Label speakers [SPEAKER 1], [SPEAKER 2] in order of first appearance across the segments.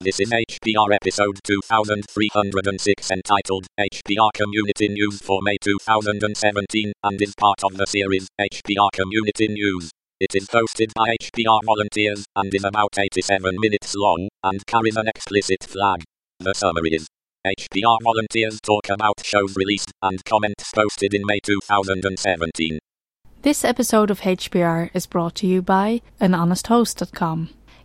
[SPEAKER 1] This is HPR episode 2306 entitled HPR Community News for May 2017 and is part of the series HPR Community News. It is hosted by HPR volunteers and is about 87 minutes long and carries an explicit flag. The summary is HPR volunteers talk about shows released and comments posted in May 2017.
[SPEAKER 2] This episode of HPR is brought to you by anhonesthost.com.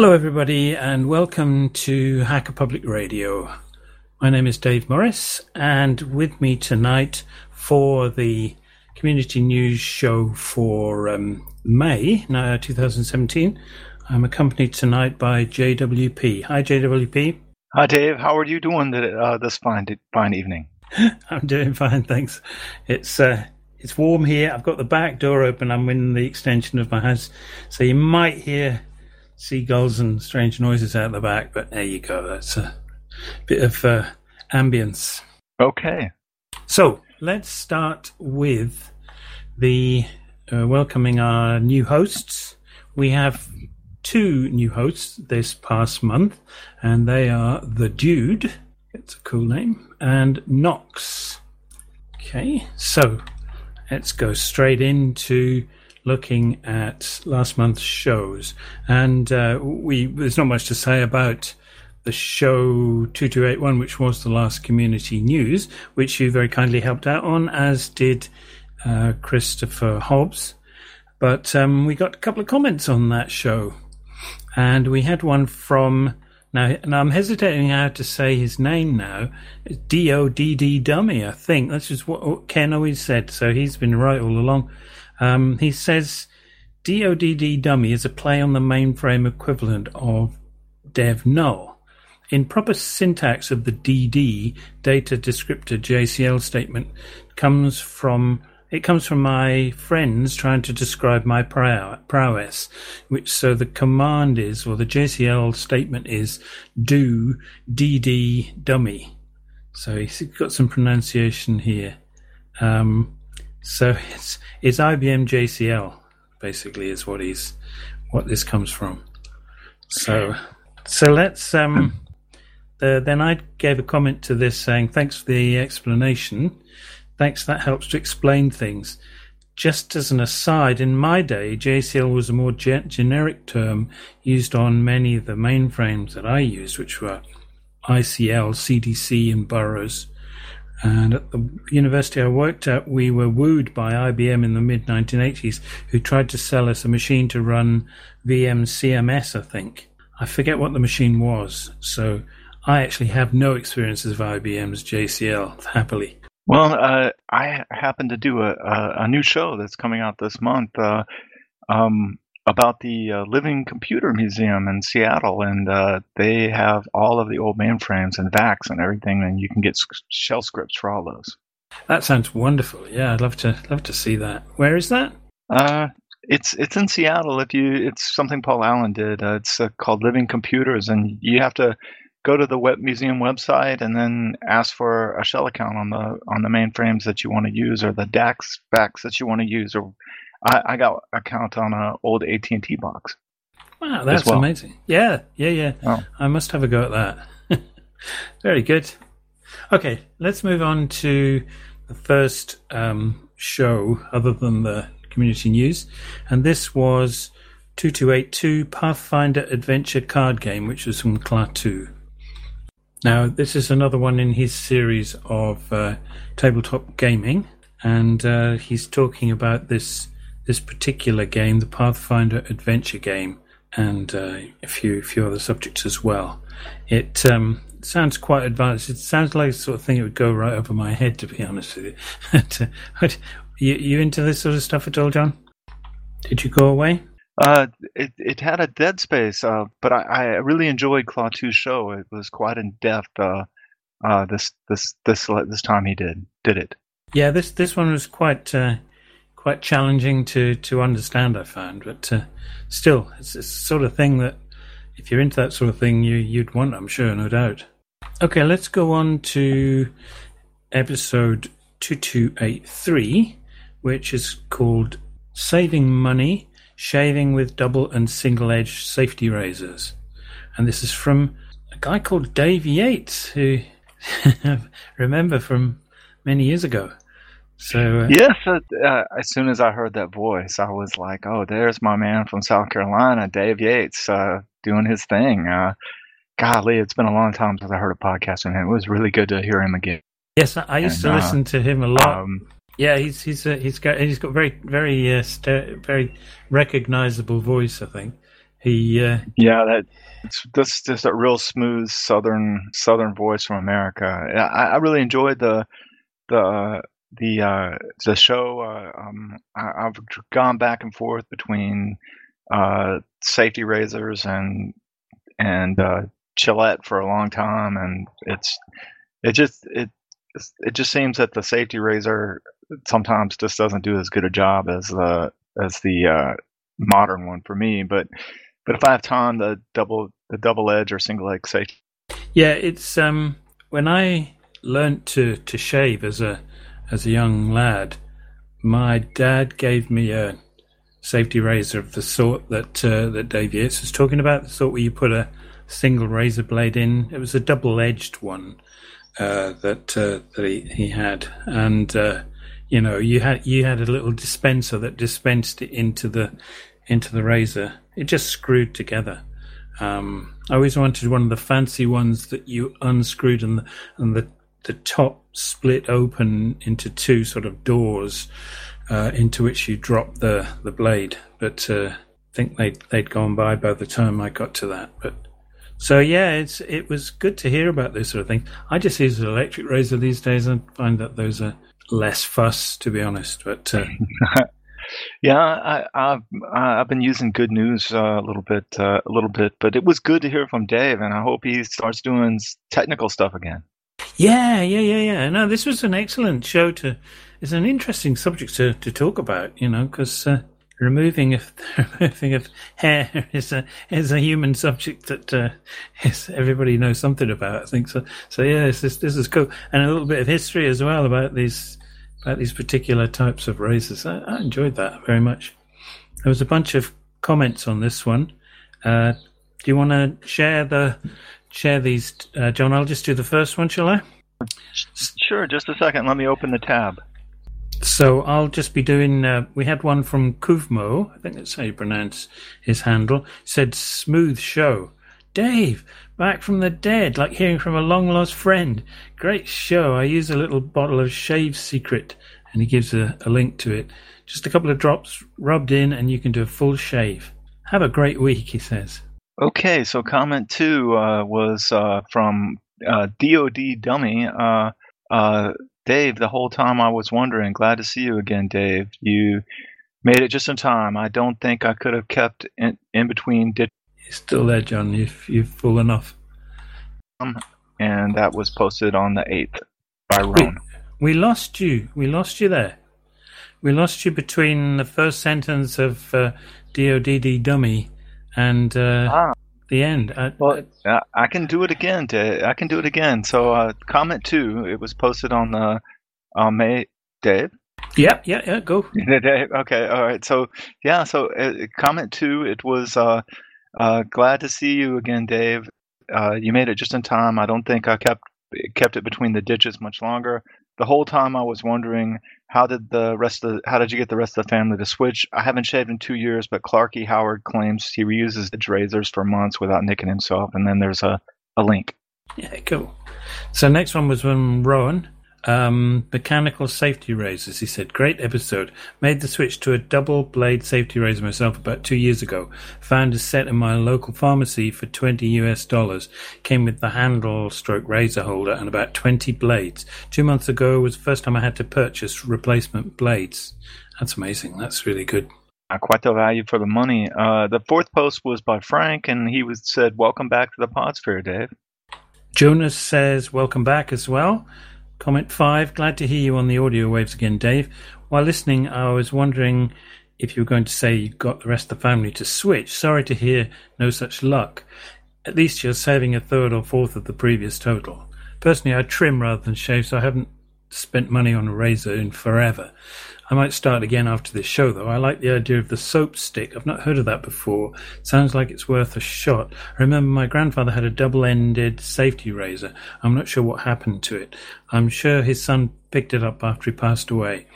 [SPEAKER 3] Hello, everybody, and welcome to Hacker Public Radio. My name is Dave Morris, and with me tonight for the community news show for um, May uh, 2017, I'm accompanied tonight by JWP. Hi, JWP.
[SPEAKER 4] Hi, Dave. How are you doing uh, this fine fine evening?
[SPEAKER 3] I'm doing fine, thanks. It's uh, it's warm here. I've got the back door open. I'm in the extension of my house, so you might hear seagulls and strange noises out the back. But there you go. That's a bit of uh, ambience.
[SPEAKER 4] Okay.
[SPEAKER 3] So let's start with the uh, welcoming our new hosts. We have two new hosts this past month, and they are the Dude. It's a cool name, and Knox. Okay, so let's go straight into looking at last month's shows, and uh, we there's not much to say about the show 2281, which was the last community news, which you very kindly helped out on, as did uh, Christopher Hobbs. But um, we got a couple of comments on that show, and we had one from. Now, now I'm hesitating how to say his name now. D O D D Dummy, I think. That's just what Ken always said. So he's been right all along. Um, he says DODD dummy is a play on the mainframe equivalent of dev null. In proper syntax of the DD data descriptor JCL statement comes from it comes from my friends trying to describe my prowess, which so the command is, or the JCL statement is, do DD dummy. So he's got some pronunciation here. Um, so it's it's IBM JCL basically is what he's what this comes from. So so let's um uh, then I gave a comment to this saying thanks for the explanation. Thanks, that helps to explain things. Just as an aside, in my day, JCL was a more ge- generic term used on many of the mainframes that I used, which were ICL, CDC, and Burroughs. And at the university I worked at, we were wooed by IBM in the mid 1980s, who tried to sell us a machine to run VM CMS, I think. I forget what the machine was, so I actually have no experiences of IBM's JCL, happily.
[SPEAKER 4] Well, uh, I happen to do a, a, a, new show that's coming out this month. Uh, um, about the uh, Living Computer Museum in Seattle, and uh, they have all of the old mainframes and VAX and everything, and you can get shell scripts for all those.
[SPEAKER 3] That sounds wonderful. Yeah, I'd love to love to see that. Where is that?
[SPEAKER 4] Uh, it's it's in Seattle. If you, it's something Paul Allen did. Uh, it's uh, called Living Computers, and you have to go to the web museum website and then ask for a shell account on the on the mainframes that you want to use, or the DAX VAX that you want to use, or I, I got a count on an old AT and T box.
[SPEAKER 3] Wow, that's well. amazing. Yeah, yeah, yeah. Oh. I must have a go at that. Very good. Okay, let's move on to the first um, show other than the community news, and this was 2282 Pathfinder Adventure card game, which was from Klaatu. Now, this is another one in his series of uh, tabletop gaming and uh, he's talking about this this particular game, the Pathfinder adventure game, and uh, a few few other subjects as well. It um, sounds quite advanced. It sounds like the sort of thing that would go right over my head, to be honest with you. you, you into this sort of stuff at all, John? Did you go away?
[SPEAKER 4] Uh, it it had a dead space, uh, but I, I really enjoyed Klaatu's show. It was quite in depth. Uh, uh, this this this this time he did did it.
[SPEAKER 3] Yeah, this this one was quite uh, quite challenging to to understand. I found, but uh, still, it's, it's the sort of thing that if you're into that sort of thing, you you'd want. I'm sure, no doubt. Okay, let's go on to episode two two eight three, which is called "Saving Money." Shaving with double and single Edge safety razors. And this is from a guy called Dave Yates, who remember from many years ago. So
[SPEAKER 4] uh, yes, uh, as soon as I heard that voice, I was like, "Oh, there's my man from South Carolina, Dave Yates, uh, doing his thing." Uh, golly, it's been a long time since I heard a podcast from him. It was really good to hear him again.
[SPEAKER 3] Yes, I used and, to listen to him a lot. Um, yeah, he's he's uh, he's got he's got very very uh, st- very recognizable voice. I think he. Uh,
[SPEAKER 4] yeah, that it's this just a real smooth southern southern voice from America. I, I really enjoyed the the the uh, the show. Uh, um, I, have gone back and forth between uh, safety razors and and uh, Gillette for a long time, and it's it just it it just seems that the safety razor sometimes just doesn't do as good a job as the as the uh, modern one for me. But but if I have time, the double the double edge or single edge safety.
[SPEAKER 3] Yeah, it's um when I learned to to shave as a as a young lad, my dad gave me a safety razor of the sort that uh, that Dave Yates was talking about, the sort where you put a single razor blade in. It was a double edged one uh, that uh, that he, he had, and uh, you know you had you had a little dispenser that dispensed it into the into the razor. It just screwed together. Um, i always wanted one of the fancy ones that you unscrewed and the, and the the top split open into two sort of doors uh, into which you drop the the blade but uh, i think they'd they'd gone by by the time i got to that but so yeah, it's it was good to hear about those sort of things. I just use an electric razor these days and find that those are less fuss, to be honest. But uh...
[SPEAKER 4] yeah, I, have I've been using Good News uh, a little bit, uh, a little bit, but it was good to hear from Dave, and I hope he starts doing technical stuff again.
[SPEAKER 3] Yeah, yeah, yeah, yeah. No, this was an excellent show. To it's an interesting subject to to talk about, you know, because. Uh, removing of removing of hair is a is a human subject that uh, is, everybody knows something about. I think so. So yeah, this this is cool, and a little bit of history as well about these about these particular types of razors. I, I, enjoyed that very much. There was a bunch of comments on this one. Uh, do you want to share the share these, uh, John? I'll just do the first one, shall I?
[SPEAKER 4] Sure. Just a second. Let me open the tab.
[SPEAKER 3] So I'll just be doing. Uh, we had one from Kuvmo. I think that's how you pronounce his handle. Said smooth show. Dave, back from the dead, like hearing from a long lost friend. Great show. I use a little bottle of Shave Secret, and he gives a, a link to it. Just a couple of drops rubbed in, and you can do a full shave. Have a great week, he says.
[SPEAKER 4] Okay, so comment two uh, was uh, from uh, DOD Dummy. Uh, uh, Dave, the whole time I was wondering. Glad to see you again, Dave. You made it just in time. I don't think I could have kept in, in between you're
[SPEAKER 3] still there, John. You've you've full enough.
[SPEAKER 4] Um, and that was posted on the eighth by Ron.
[SPEAKER 3] We, we, lost you. We lost you there. We lost you between the first sentence of uh, "dodd dummy" and uh, ah. the end.
[SPEAKER 4] I, well, I, I, can do it again. To, I can do it again. So, uh, comment two. It was posted on the uh, May. Dave.
[SPEAKER 3] Yeah, yeah, yeah. Go.
[SPEAKER 4] okay, all right. So, yeah. So, uh, comment two. It was uh, uh, glad to see you again, Dave. Uh, you made it just in time. I don't think I kept kept it between the ditches much longer. The whole time I was wondering how did the rest of the, how did you get the rest of the family to switch? I haven't shaved in two years, but Clarky Howard claims he reuses the razors for months without nicking himself. And then there's a, a link.
[SPEAKER 3] Yeah, cool. So next one was from Rowan. Um, mechanical safety razors, he said. Great episode. Made the switch to a double blade safety razor myself about two years ago. Found a set in my local pharmacy for 20 US dollars. Came with the handle stroke razor holder and about 20 blades. Two months ago was the first time I had to purchase replacement blades. That's amazing. That's really good.
[SPEAKER 4] Uh, quite the value for the money. Uh, the fourth post was by Frank, and he was said, "Welcome back to the Podsphere, Dave."
[SPEAKER 3] Jonas says, "Welcome back as well." Comment five. Glad to hear you on the audio waves again, Dave. While listening, I was wondering if you were going to say you got the rest of the family to switch. Sorry to hear no such luck. At least you're saving a third or fourth of the previous total. Personally, I trim rather than shave, so I haven't spent money on a razor in forever. I might start again after this show, though. I like the idea of the soap stick. I've not heard of that before. Sounds like it's worth a shot. I remember my grandfather had a double ended safety razor. I'm not sure what happened to it. I'm sure his son picked it up after he passed away.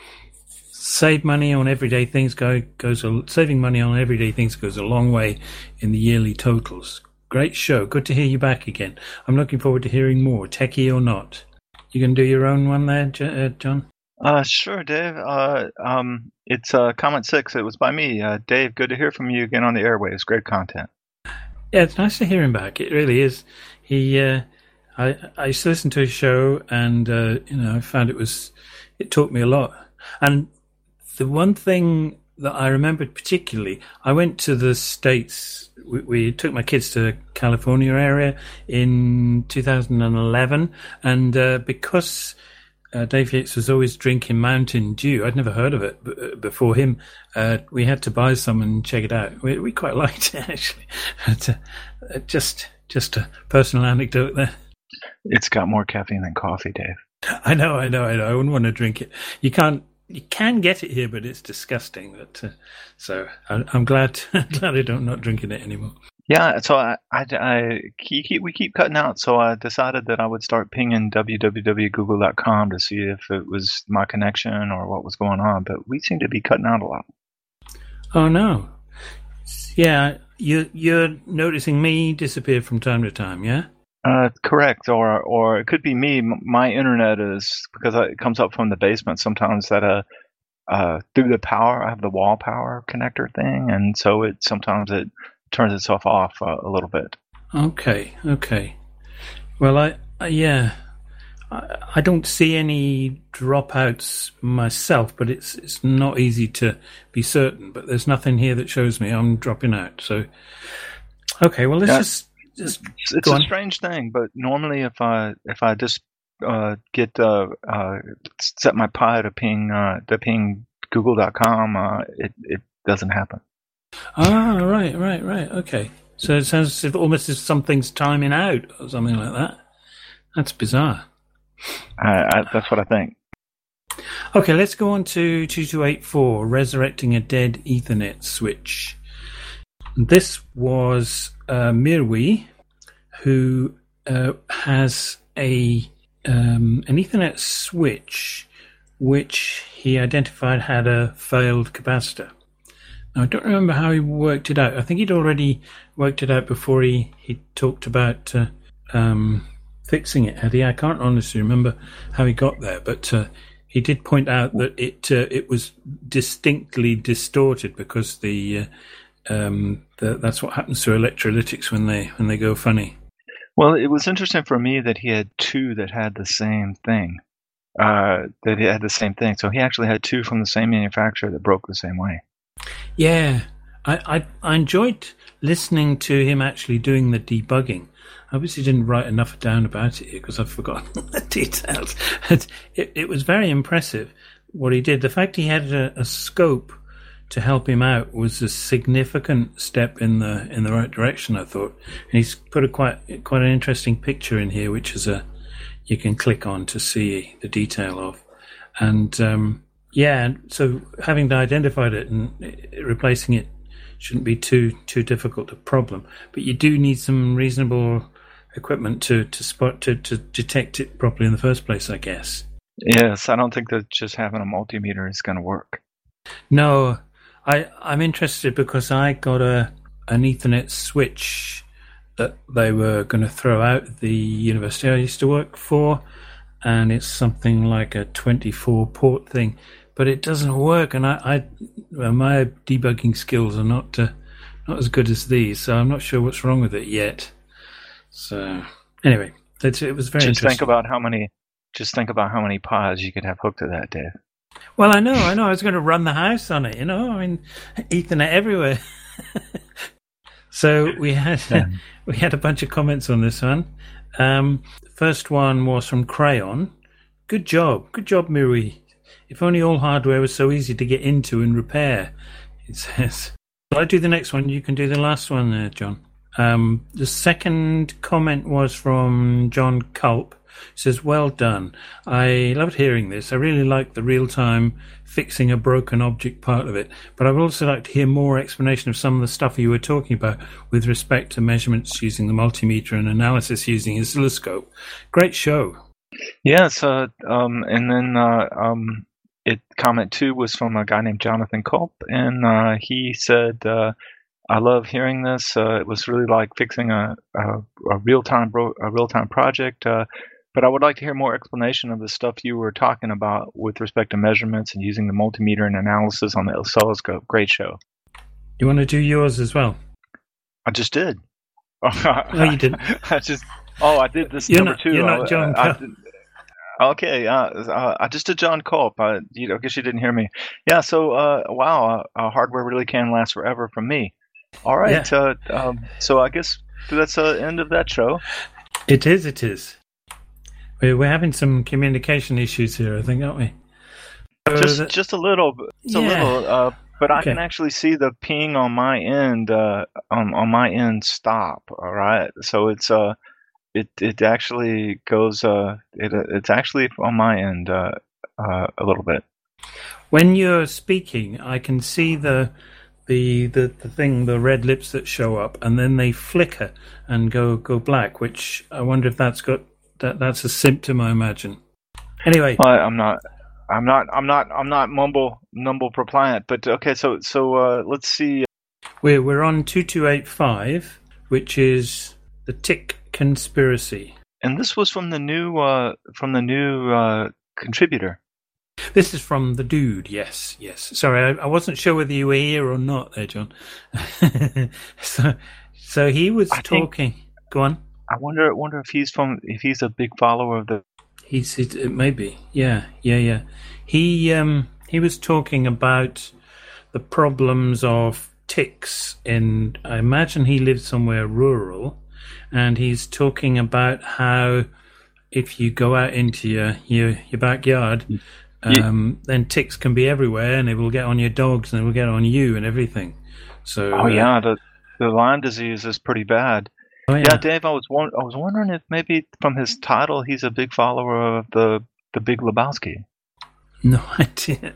[SPEAKER 3] Save money on everyday things go, goes a, saving money on everyday things goes a long way in the yearly totals. Great show. Good to hear you back again. I'm looking forward to hearing more, techie or not. You can do your own one there, uh, John?
[SPEAKER 4] Uh, sure, Dave. Uh, um, it's uh, comment six. It was by me, uh, Dave. Good to hear from you again on the airwaves. Great content.
[SPEAKER 3] Yeah, it's nice to hear him back. It really is. He, uh, I, I used to listen to his show, and uh, you know, I found it was, it taught me a lot. And the one thing that I remembered particularly, I went to the states. We, we took my kids to the California area in 2011, and uh, because uh, Dave Yates was always drinking Mountain Dew. I'd never heard of it b- uh, before him. Uh, we had to buy some and check it out. We, we quite liked it actually. but, uh, just just a personal anecdote there.
[SPEAKER 4] It's got more caffeine than coffee, Dave.
[SPEAKER 3] I know, I know, I know. I wouldn't want to drink it. You can't. You can get it here, but it's disgusting. But uh, so I, am glad glad I don't not drinking it anymore.
[SPEAKER 4] Yeah, so I, I, I keep, we keep cutting out. So I decided that I would start pinging www.google.com to see if it was my connection or what was going on. But we seem to be cutting out a lot.
[SPEAKER 3] Oh no! Yeah, you you're noticing me disappear from time to time. Yeah.
[SPEAKER 4] Uh, correct, or or it could be me. My internet is because it comes up from the basement. Sometimes that uh, uh through the power, I have the wall power connector thing, and so it sometimes it turns itself off uh, a little bit.
[SPEAKER 3] Okay, okay. Well, I, I yeah, I, I, don't see any dropouts myself, but it's it's not easy to be certain. But there's nothing here that shows me I'm dropping out. So, okay, well let's yeah, just just.
[SPEAKER 4] It's, a on. strange thing, but normally if I if I just uh, get uh, uh, set my Pi to ping uh, to ping Google.com, uh, it it doesn't happen.
[SPEAKER 3] Ah, right, right, right. Okay. So it sounds as if almost as something's timing out or something like that. That's bizarre.
[SPEAKER 4] I, that's what I think.
[SPEAKER 3] Okay, let's go on to 2284, Resurrecting a Dead Ethernet Switch. This was uh, Mirwi, who uh, has a um, an Ethernet switch which he identified had a failed capacitor. I don't remember how he worked it out. I think he'd already worked it out before he, he talked about uh, um, fixing it, had he? I can't honestly remember how he got there, but uh, he did point out that it uh, it was distinctly distorted because the, uh, um, the, that's what happens to electrolytics when they when they go funny.
[SPEAKER 4] Well, it was interesting for me that he had two that had the same thing. Uh, that he had the same thing. So he actually had two from the same manufacturer that broke the same way.
[SPEAKER 3] Yeah, I, I, I enjoyed listening to him actually doing the debugging. I obviously didn't write enough down about it because I've forgotten the details. it, it was very impressive what he did. The fact he had a, a scope to help him out was a significant step in the in the right direction. I thought, and he's put a quite quite an interesting picture in here, which is a you can click on to see the detail of, and um, yeah, so having identified it and eh, replacing it shouldn't be too too difficult a problem. But you do need some reasonable equipment to to spot to, to detect it properly in the first place, I guess.
[SPEAKER 4] Yes, I don't think that just having a multimeter is going to work.
[SPEAKER 3] No, I I'm interested because I got a an Ethernet switch that they were going to throw out the university I used to work for, and it's something like a 24 port thing, but it doesn't work. And I, I my debugging skills are not uh, not as good as these, so I'm not sure what's wrong with it yet. So anyway, it, it was very
[SPEAKER 4] Just think about how many. Just think about how many pods you could have hooked to that, Dave.
[SPEAKER 3] Well, I know, I know. I was going to run the house on it, you know. I mean, Ethernet everywhere. so we had
[SPEAKER 4] Yeah.
[SPEAKER 3] we had a bunch of comments on this one. Um, first one was from Crayon. Good job, good job, Miri. If only all hardware was so easy to get into and repair. It says. Shall I do the next one? You can do the last one there, John. Um, the second comment was from John Culp. He says, Well done. I loved hearing this. I really like the real time fixing a broken object part of it, but I would also like to hear more explanation of some of the stuff you were talking about with respect to measurements using the multimeter and analysis using oscilloscope. Great show.
[SPEAKER 4] Yeah, so um, and then uh, um, it comment two was from a guy named Jonathan Culp, and uh, he said, uh, "I love hearing this. Uh, it was really like fixing a a, real time a real time project." Uh, but I would like to hear more explanation of the stuff you were talking about with respect to measurements and using the multimeter and analysis on the oscilloscope. Great show.
[SPEAKER 3] You want to do yours as well?
[SPEAKER 4] I just did.
[SPEAKER 3] No, you didn't.
[SPEAKER 4] I just. Oh, I did this
[SPEAKER 3] You're
[SPEAKER 4] number
[SPEAKER 3] not-
[SPEAKER 4] two.
[SPEAKER 3] you're not John
[SPEAKER 4] I
[SPEAKER 3] Culp.
[SPEAKER 4] did- okay, uh, uh, I just did John Culp. I, you know, I guess you didn't hear me. Yeah. So, uh, wow, uh, uh, hardware really can last forever from me. All right. Uh, um, so I guess that's the end of that show.
[SPEAKER 3] It is, it is. We're, we're having some communication issues here, I think, aren't we?
[SPEAKER 4] Just, just a little, just a little. Uh, but I can actually see the ping on my end, uh, on on my end stop. All right. So it's uh, it it actually goes uh, it it's actually on my end uh, uh, a little bit.
[SPEAKER 3] when you're speaking, I can see the, the the the thing, the red lips that show up, and then they flicker and go go black. Which I wonder if that's got that that's a symptom. I imagine. Anyway,
[SPEAKER 4] I'm not. I'm not. I'm not. I'm not mumble mumble compliant. But okay. So so uh, let's see.
[SPEAKER 3] we're we're on two two eight five, which is the tick conspiracy.
[SPEAKER 4] And this was from the new uh, from the new uh, contributor.
[SPEAKER 3] This is from the dude. Yes, yes. Sorry, I, I wasn't sure whether you were here or not, there, John. so, so he was
[SPEAKER 4] I think-
[SPEAKER 3] talking. Go on.
[SPEAKER 4] I wonder. Wonder if he's from. If he's a big follower of the.
[SPEAKER 3] He's it, it may be. Yeah, yeah, yeah. He um he was talking about the problems of ticks in. I imagine he lives somewhere rural, and he's talking about how if you go out into your your, your backyard.
[SPEAKER 4] Ye-
[SPEAKER 3] Um, then ticks can be everywhere, and they will get on your dogs, and they will get on you, and everything. So,
[SPEAKER 4] Oh
[SPEAKER 3] uh,
[SPEAKER 4] yeah, the the Lyme disease is pretty bad.
[SPEAKER 3] oh,
[SPEAKER 4] Yeah, Dave. I was I was wondering if maybe from his title he's a big follower of the the Big Lebowski.
[SPEAKER 3] No idea.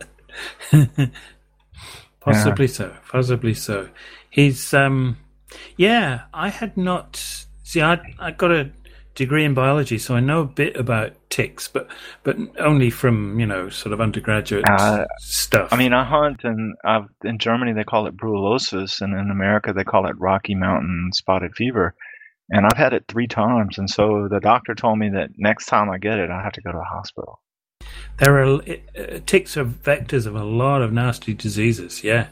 [SPEAKER 3] possibly so. Possibly so. He's um yeah, I had not see I I got a degree in biology, so I know a bit about ticks, but but only from, you know, sort of undergraduate
[SPEAKER 4] Uh,
[SPEAKER 3] stuff.
[SPEAKER 4] I mean, I hunt, and I've, in Germany they call it brucellosis, and in America they call it Rocky Mountain spotted fever. And I've had it three times, and so the doctor told me that next time I get it, I have to go to the hospital.
[SPEAKER 3] There are uh, ticks are vectors of a lot of nasty diseases, yeah,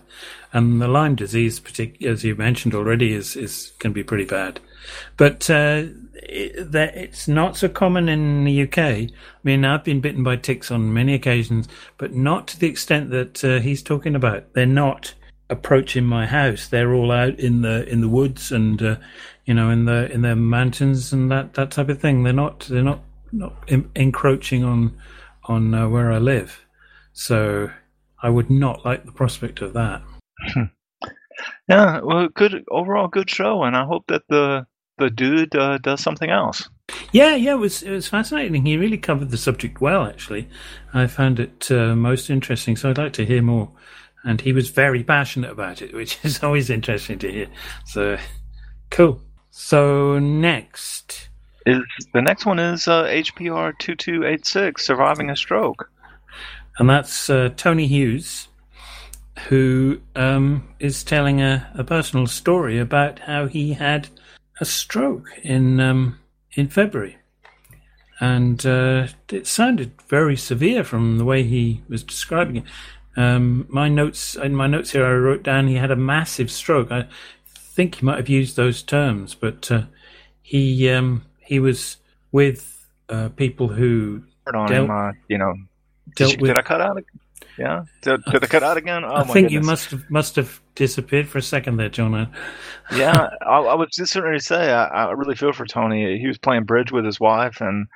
[SPEAKER 3] and the Lyme disease, as you mentioned already, is is can be pretty bad. But uh, it, it's not so common in the UK. I mean, I've been bitten by ticks on many occasions, but not to the extent that uh, he's talking about. They're not approaching my house. They're all out in the in the woods and uh, you know in the in the mountains and that that type of thing. They're not they're not not en- encroaching on on uh, where I live. So I would not like the prospect of that.
[SPEAKER 4] Yeah, well, good overall, good show, and I hope that the the dude uh, does something else.
[SPEAKER 3] Yeah, yeah, it was it was fascinating. He really covered the subject well. Actually, I found it uh, most interesting. So I'd like to hear more. And he was very passionate about it, which is always interesting to hear. So cool. So next,
[SPEAKER 4] Is the next one is uh, HPR two two eight six, surviving a stroke.
[SPEAKER 3] and that's uh, Tony Hughes, who um, is telling a, a personal story about how he had a stroke in um, in February, and uh, it sounded very severe from the way he was describing it. Um, my notes in my notes here, I wrote down he had a massive stroke. I think he might have used those terms, but uh, he um, he was with uh, people who
[SPEAKER 4] on
[SPEAKER 3] dealt,
[SPEAKER 4] him, uh, you know. Did, you-
[SPEAKER 3] with.
[SPEAKER 4] did I cut out? ag- Yeah. Did, did I cut out again? Oh
[SPEAKER 3] I think you must have must have disappeared for a second there, Jonah.
[SPEAKER 4] yeah, I, I was just going to say, I, I really feel for Tony. He was playing bridge with his wife, and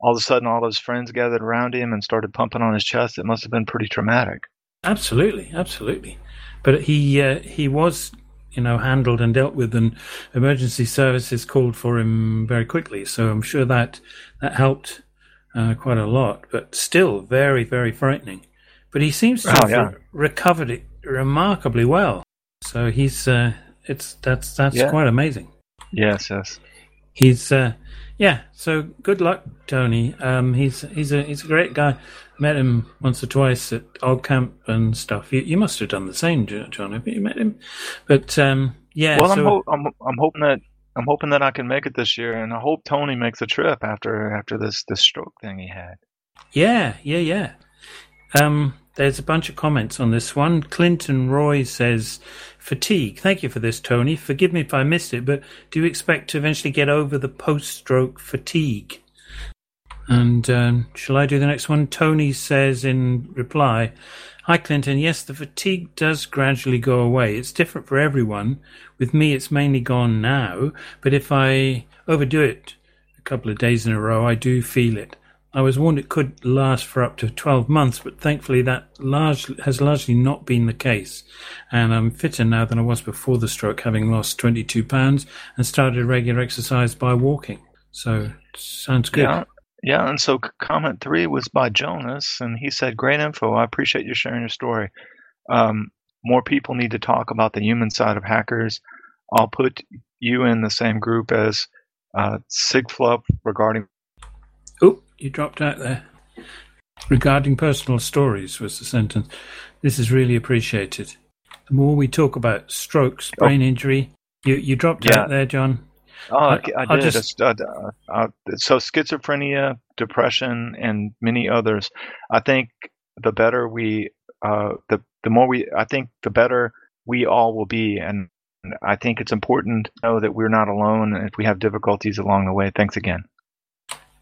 [SPEAKER 4] all of a sudden, all his friends gathered around him and started pumping on his chest. It must have been pretty traumatic.
[SPEAKER 3] Absolutely, absolutely. But he uh, he was, you know, handled and dealt with, and emergency services called for him very quickly. So I'm sure that that helped uh, quite a lot. But still, very very frightening. But he seems to
[SPEAKER 4] Oh,
[SPEAKER 3] have
[SPEAKER 4] yeah.
[SPEAKER 3] re- recovered it remarkably well. So he's uh, it's that's that's
[SPEAKER 4] Yeah.
[SPEAKER 3] quite amazing.
[SPEAKER 4] Yes, yes.
[SPEAKER 3] He's uh, yeah. So good luck, Tony. Um, he's he's a he's a great guy. Met him once or twice at OggCamp and stuff. You, you must have done the same, Jo- John. Have you met him? But um, yeah.
[SPEAKER 4] well, I'm, ho- I'm I'm hoping that I'm hoping that I can make it this year, and I hope Tony makes a trip after after this this stroke thing he had.
[SPEAKER 3] Yeah, yeah, yeah. Um, there's a bunch of comments on this one. Clinton Roy says, fatigue. Thank you for this, Tony. Forgive me if I missed it, but do you expect to eventually get over the post stroke fatigue? And um, shall I do the next one? Tony says in reply, Hi, Clinton. Yes, the fatigue does gradually go away. It's different for everyone. With me, it's mainly gone now, but if I overdo it a couple of days in a row, I do feel it. I was warned it could last for up to 12 months, but thankfully that large, has largely not been the case. And I'm fitter now than I was before the stroke, having lost 22 pounds and started regular exercise by walking. So, sounds good.
[SPEAKER 4] Yeah, yeah. And so comment three was by Jonas, and he said, "Great info. I appreciate you sharing your story. Um, more people need to talk about the human side of hackers. I'll put you in the same group as uh, Sigflup regarding
[SPEAKER 3] Oh, you dropped out there. Regarding personal stories was the sentence. This is really appreciated. The more we talk about strokes, brain injury, you you dropped
[SPEAKER 4] Yeah.
[SPEAKER 3] out there, John.
[SPEAKER 4] Oh,
[SPEAKER 3] I-
[SPEAKER 4] I, I did.
[SPEAKER 3] just-
[SPEAKER 4] It's, uh, uh, so schizophrenia, depression, and many others. I think the better we, uh, the the more we, I think the better we all will be, and I think it's important to know that we're not alone if we have difficulties along the way. Thanks again.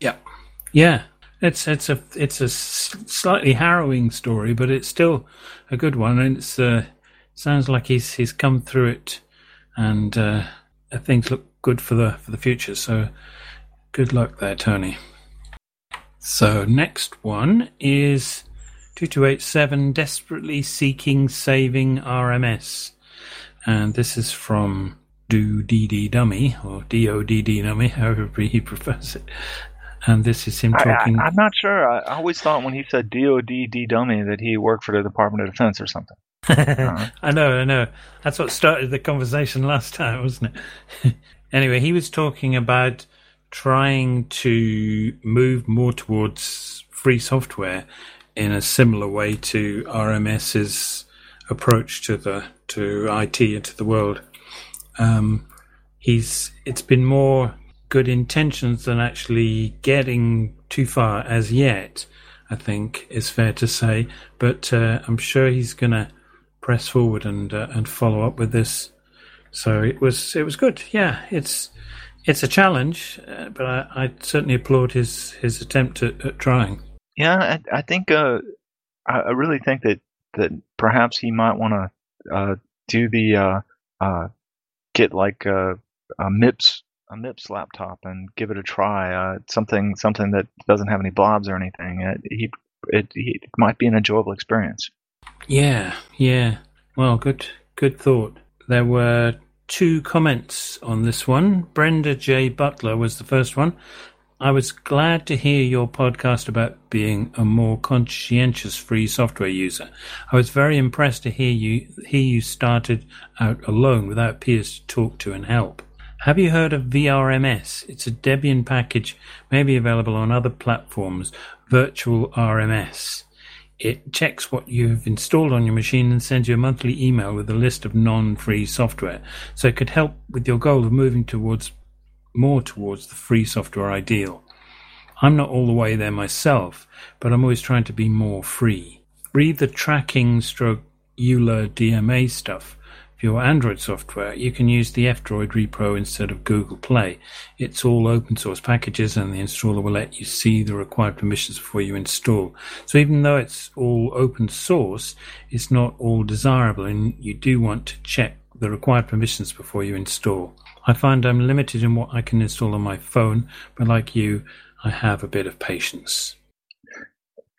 [SPEAKER 3] Yeah, it's it's a it's a slightly harrowing story, but it's still a good one, and it's uh, sounds like he's he's come through it, and uh, things look good for the for the future. So, good luck there, Tony. So next one is two two eight seven desperately seeking saving RMS, and this is from Do DD Dummy or D O D D Dummy, however he prefers it. And this is him talking.
[SPEAKER 4] I, I'm not sure. I, I always thought when he said DOD D dummy that he worked for the Department of Defense or something.
[SPEAKER 3] I know, I know. That's what started the conversation last time, wasn't it? anyway, he was talking about trying to move more towards free software in a similar way to RMS's approach to the to IT and to the world. Um, he's it's been more good intentions than actually getting too far as yet. I think is fair to say, but uh, I'm sure he's going to press forward and uh, and follow up with this. So it was it was good. Yeah, it's it's a challenge, uh, but I, I certainly applaud his his attempt at, at trying.
[SPEAKER 4] Yeah, I, I think. Uh, I, I really think that that perhaps he might want to uh, do the uh, get like a MIPS a MIPS laptop and give it a try. Uh, something something that doesn't have any blobs or anything. It, he, it, he, it might be an enjoyable experience.
[SPEAKER 3] Yeah, yeah. Well, good good thought. There were two comments on this one. Brenda J. Butler was the first one. I was glad to hear your podcast about being a more conscientious free software user. I was very impressed to hear you hear you started out alone without peers to talk to and help. Have you heard of VRMS? It's a Debian package, may be available on other platforms, Virtual RMS. It checks what you've installed on your machine and sends you a monthly email with a list of non-free software. So it could help with your goal of moving towards more towards the free software ideal. I'm not all the way there myself, but I'm always trying to be more free. Read the tracking stroke EULA DMA stuff for your Android software, you can use the F-Droid repro instead of Google Play. It's all open source packages and the installer will let you see the required permissions before you install. So even though it's all open source, it's not all desirable and you do want to check the required permissions before you install. I find I'm limited in what I can install on my phone, but like you, I have a bit of patience.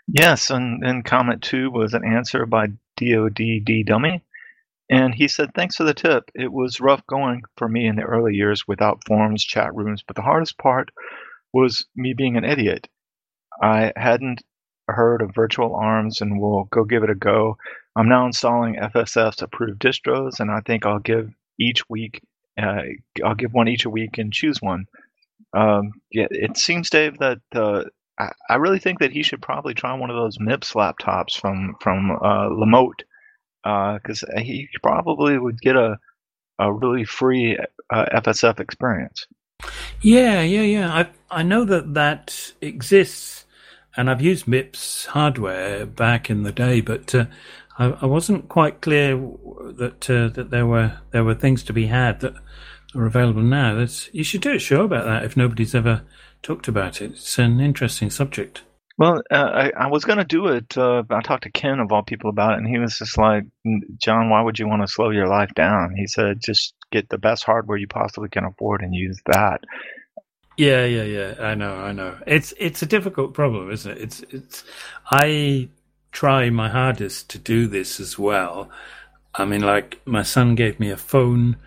[SPEAKER 4] Yes, and, and comment two was an answer by DODD Dummy. And he said, Thanks for the tip. It was rough going for me in the early years without forums, chat rooms, but the hardest part was me being an idiot. I hadn't heard of virtual RMS and will go give it a go. I'm now installing FSF's approved distros, and I think I'll give each week, uh, I'll give one each a week and choose one. Um, yeah, it seems, Dave, that uh, I, I, really think that he should probably try one of those MIPS laptops from from uh, Lemote because uh, he probably would get a a really free uh, FSF experience.
[SPEAKER 3] Yeah, yeah, yeah. I I know that that exists, and I've used MIPS hardware back in the day, but uh, I, I, wasn't quite clear that uh, that there were there were things to be had that are available now. That's you should do a show about that if nobody's ever talked about it. It's an interesting subject.
[SPEAKER 4] Well, uh, I, I was going to do it. Uh, I talked to Ken of all people about it, and he was just like, John, why would you want to slow your life down? He said, just get the best hardware you possibly can afford and use that.
[SPEAKER 3] Yeah, yeah, yeah. I know, I know. It's it's a difficult problem, isn't it? It's it's. I try my hardest to do this as well. I mean, like my son gave me a phone,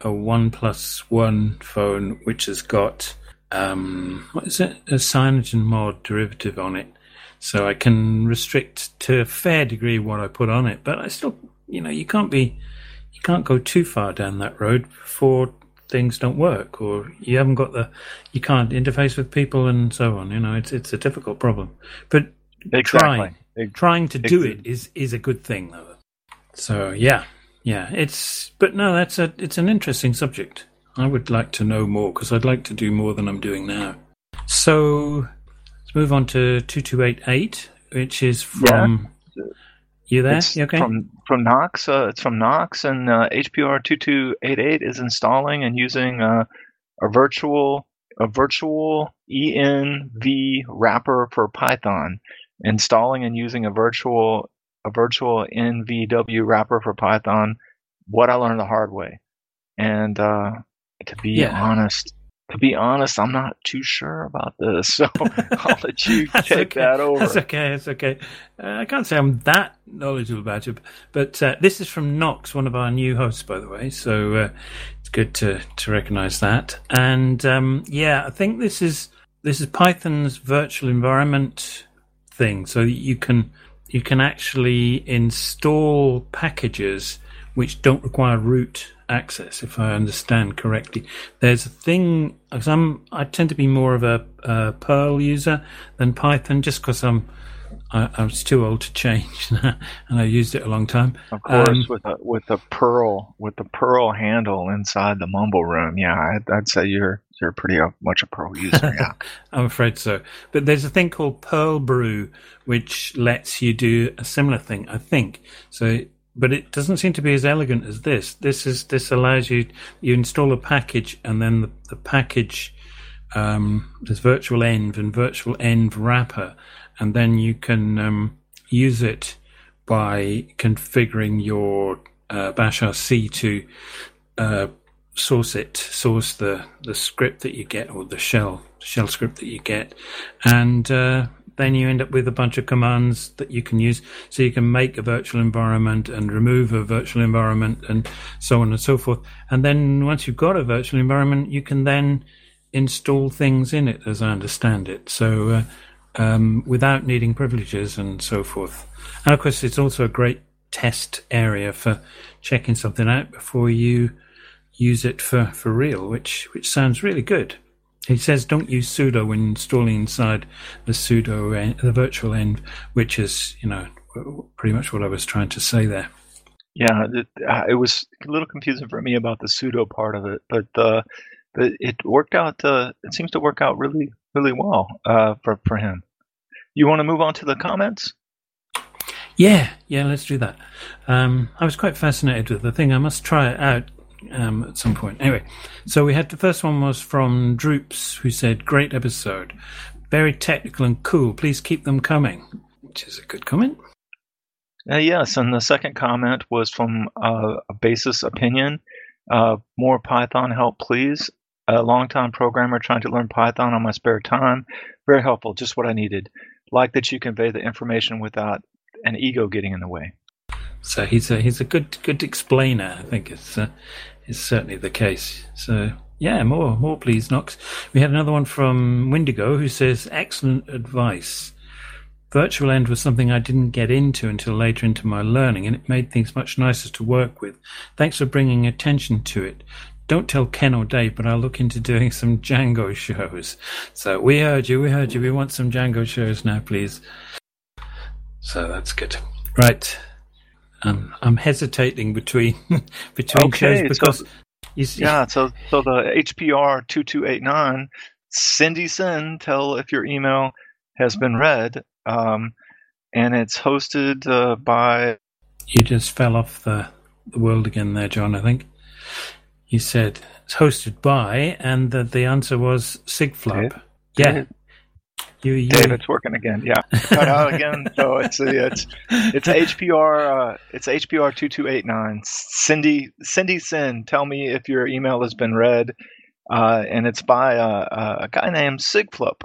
[SPEAKER 3] a One Plus One phone, which has got um, what is it? A CyanogenMod derivative on it. So I can restrict to a fair degree what I put on it, but I still, you know, you can't be, you can't go too far down that road before things don't work, or you haven't got the, you can't interface with people and so on. You know, it's it's a difficult problem. But exactly. trying, trying to do it is is a good thing, though. So yeah, yeah, it's but no, that's a it's an interesting subject. I would like to know more because I'd like to do more than I'm doing now. So let's move on to 2288, which is from. Yeah. You there?
[SPEAKER 4] It's
[SPEAKER 3] you okay?
[SPEAKER 4] From from Knox. Uh, it's from Knox, and uh, HPR 2288 is installing and using uh, a virtual a virtual env wrapper for Python. Installing and using a virtual a virtual NVW wrapper for Python. What I learned the hard way, and uh, to be yeah. honest, to be honest, I'm not too sure about this, so I'll let you take
[SPEAKER 3] okay.
[SPEAKER 4] that over.
[SPEAKER 3] That's okay. That's okay. Uh, I can't say I'm that knowledgeable about it, but uh, this is from Knox, one of our new hosts, by the way. So uh, it's good to to recognise that. And um, yeah, I think this is this is Python's virtual environment thing, so you can you can actually install packages which don't require root access, if I understand correctly. There's a thing because I'm I tend to be more of a, a Perl user than Python, just because I'm I, I, was too old to change, and I used it a long time.
[SPEAKER 4] Of course, um, with a with a Perl with the Perl handle inside the Mumble room, yeah, I'd, I'd say you're you're pretty uh, much a Perl user. Yeah,
[SPEAKER 3] I'm afraid so. But there's a thing called Perl Brew, which lets you do a similar thing. I think so but it doesn't seem to be as elegant as this. This is this allows you you install a package and then the, the package um, there's virtual env and virtual env wrapper, and then you can um, use it by configuring your uh, bash RC to uh, source it, source the the script that you get or the shell shell script that you get, and uh, then you end up with a bunch of commands that you can use. So you can make a virtual environment and remove a virtual environment and so on and so forth. And then once you've got a virtual environment, you can then install things in it, as I understand it. So uh, um, without needing privileges and so forth. And of course, it's also a great test area for checking something out before you use it for, for real, which which sounds really good. He says don't use sudo when installing inside the sudo the virtual env, which is you know pretty much what I was trying to say there.
[SPEAKER 4] Yeah, it, uh, it was a little confusing for me about the sudo part of it, but the but it worked out. Uh, it seems to work out really, really well uh, for for him. You want to move on to the comments?
[SPEAKER 3] Yeah, yeah, let's do that. Um, I was quite fascinated with the thing. I must try it out um, at some point. Anyway, so we had the first one was from Droops, who said, "Great episode, very technical and cool. Please keep them coming," which is a good comment.
[SPEAKER 4] Uh, yes, and the second comment was from uh, a basis opinion. Uh, more Python help, please. A longtime programmer trying to learn Python on my spare time. Very helpful, just what I needed. Like that you convey the information without an ego getting in the way.
[SPEAKER 3] So he's a he's a good good explainer. I think it's uh, it's certainly the case. So yeah, more more please, Knox. We had another one from Windigo who says excellent advice. Virtualenv was something I didn't get into until later into my learning, and it made things much nicer to work with. Thanks for bringing attention to it. Don't tell Ken or Dave, but I'll look into doing some Django shows. So we heard you, we heard you. We want some Django shows now, please. So that's good. Right. Um, I'm hesitating between between
[SPEAKER 4] Okay,
[SPEAKER 3] shows because
[SPEAKER 4] so-
[SPEAKER 3] you see,
[SPEAKER 4] Yeah, so so the HPR two two eight nine, Cindy Sin, tell if your email has been read, um, and it's hosted uh, by
[SPEAKER 3] you just fell off the, the world again there, John. I think you said it's hosted by, and that the answer was.
[SPEAKER 4] Dave?
[SPEAKER 3] Yeah,
[SPEAKER 4] Dave?
[SPEAKER 3] You you
[SPEAKER 4] Dave. It's working again. Yeah, cut out again. So it's it's it's HPR uh, it's HPR two two eight nine. Cindy Cindy Sin, tell me if your email has been read, uh, and it's by uh, a guy named sigflup.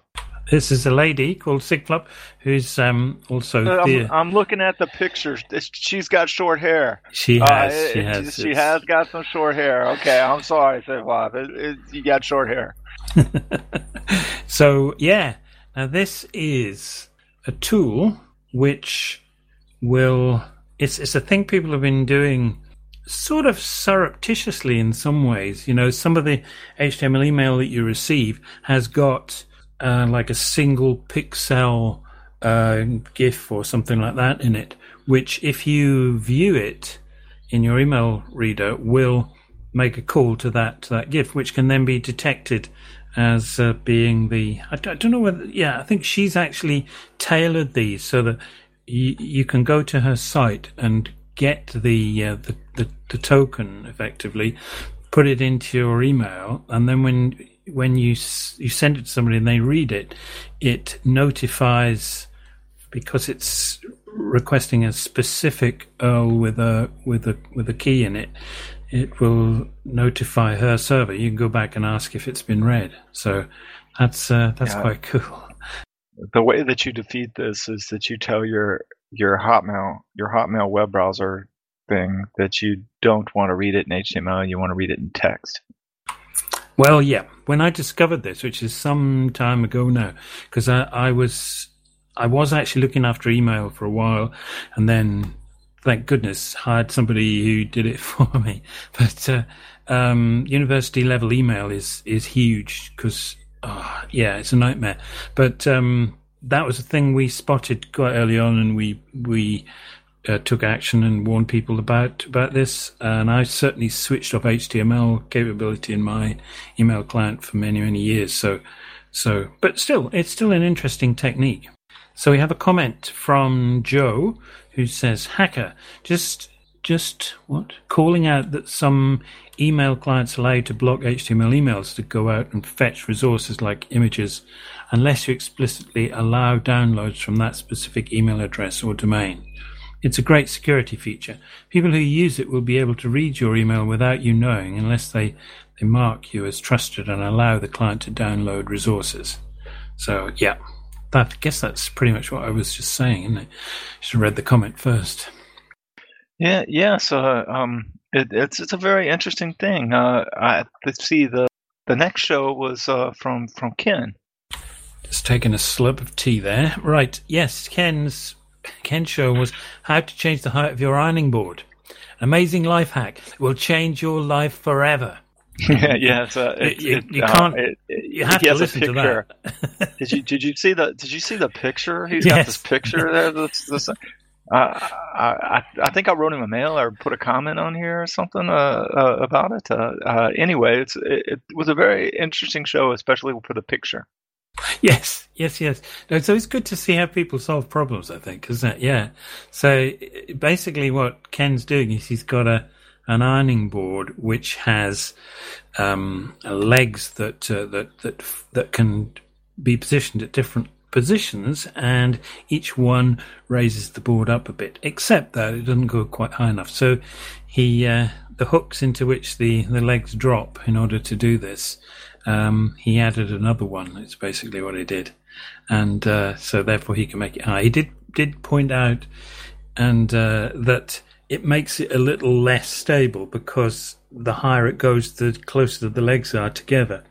[SPEAKER 3] This is a lady called sigflup who's um, also
[SPEAKER 4] Uh, I'm, I'm looking at the pictures. She's got short hair.
[SPEAKER 3] she
[SPEAKER 4] Uh,
[SPEAKER 3] has
[SPEAKER 4] it-
[SPEAKER 3] she has
[SPEAKER 4] She has got some short hair. Okay, I'm sorry, it, you got short hair.
[SPEAKER 3] so yeah, now this is a tool which will it's it's a thing people have been doing sort of surreptitiously in some ways. You know, some of the HTML email that you receive has got uh, like a single pixel uh, GIF or something like that in it, which if you view it in your email reader will make a call to that to that GIF, which can then be detected as uh, being the. I don't, I don't know whether. Yeah, I think she's actually tailored these so that you, you can go to her site and get the, uh, the the the token effectively, put it into your email, and then when when you you send it to somebody and they read it, it notifies because it's requesting a specific URL with a with a with a key in it, it will notify her server. You can go back and ask if it's been read. So that's uh, that's
[SPEAKER 4] Yeah.
[SPEAKER 3] quite cool.
[SPEAKER 4] The way that you defeat this is that you tell your your Hotmail your Hotmail web browser thing that you don't want to read it in HTML. You want to read it in text.
[SPEAKER 3] Well, yeah. When I discovered this, which is some time ago now, because I, I was I was actually looking after email for a while, and then thank goodness hired somebody who did it for me. But uh, um, university level email is is huge because oh, yeah, it's a nightmare. But um, that was a thing we spotted quite early on, and we we uh, took action and warned people about about this. And I certainly switched off HTML capability in my email client for many many years. So so, but still, it's still an interesting technique. So we have a comment from Joe who says, "Hacker, just just what calling out that some email clients allow you to block HTML emails to go out and fetch resources like images, unless you explicitly allow downloads from that specific email address or domain." It's a great security feature. People who use it will be able to read your email without you knowing unless they, they mark you as trusted and allow the client to download resources. So, yeah, that, I guess that's pretty much what I was just saying, isn't it? Should have read the comment first.
[SPEAKER 4] Yeah, yeah. So um, it, it's it's a very interesting thing. Uh, I let's see the the next show was uh, from from Ken.
[SPEAKER 3] Just taking a slurp of tea there. Right, yes, Ken's Ken's show was how to change the height of your ironing board. Amazing life hack will change your life forever.
[SPEAKER 4] yeah, uh, it,
[SPEAKER 3] You- you
[SPEAKER 4] uh,
[SPEAKER 3] can't-
[SPEAKER 4] it- it-
[SPEAKER 3] You have to listen to that.
[SPEAKER 4] did you did you see the did you see the picture? He's
[SPEAKER 3] Yes.
[SPEAKER 4] got this picture there. This, this, Uh, I, I think I wrote him a mail or put a comment on here or something uh, uh, about it. Uh, uh, anyway, it's it, it, was a very interesting show, especially for the picture.
[SPEAKER 3] Yes, yes, yes. No, so it's good to see how people solve problems. I think, isn't it? Yeah. So basically, what Ken's doing is he's got a an ironing board which has um, legs that uh, that that that can be positioned at different positions, and each one raises the board up a bit, except that it doesn't go quite high enough. So he uh, the hooks into which the, the legs drop in order to do this. Um, he added another one. It's basically what he did, and uh, so therefore he can make it high. He did did point out and uh, that it makes it a little less stable because the higher it goes, the closer the legs are together.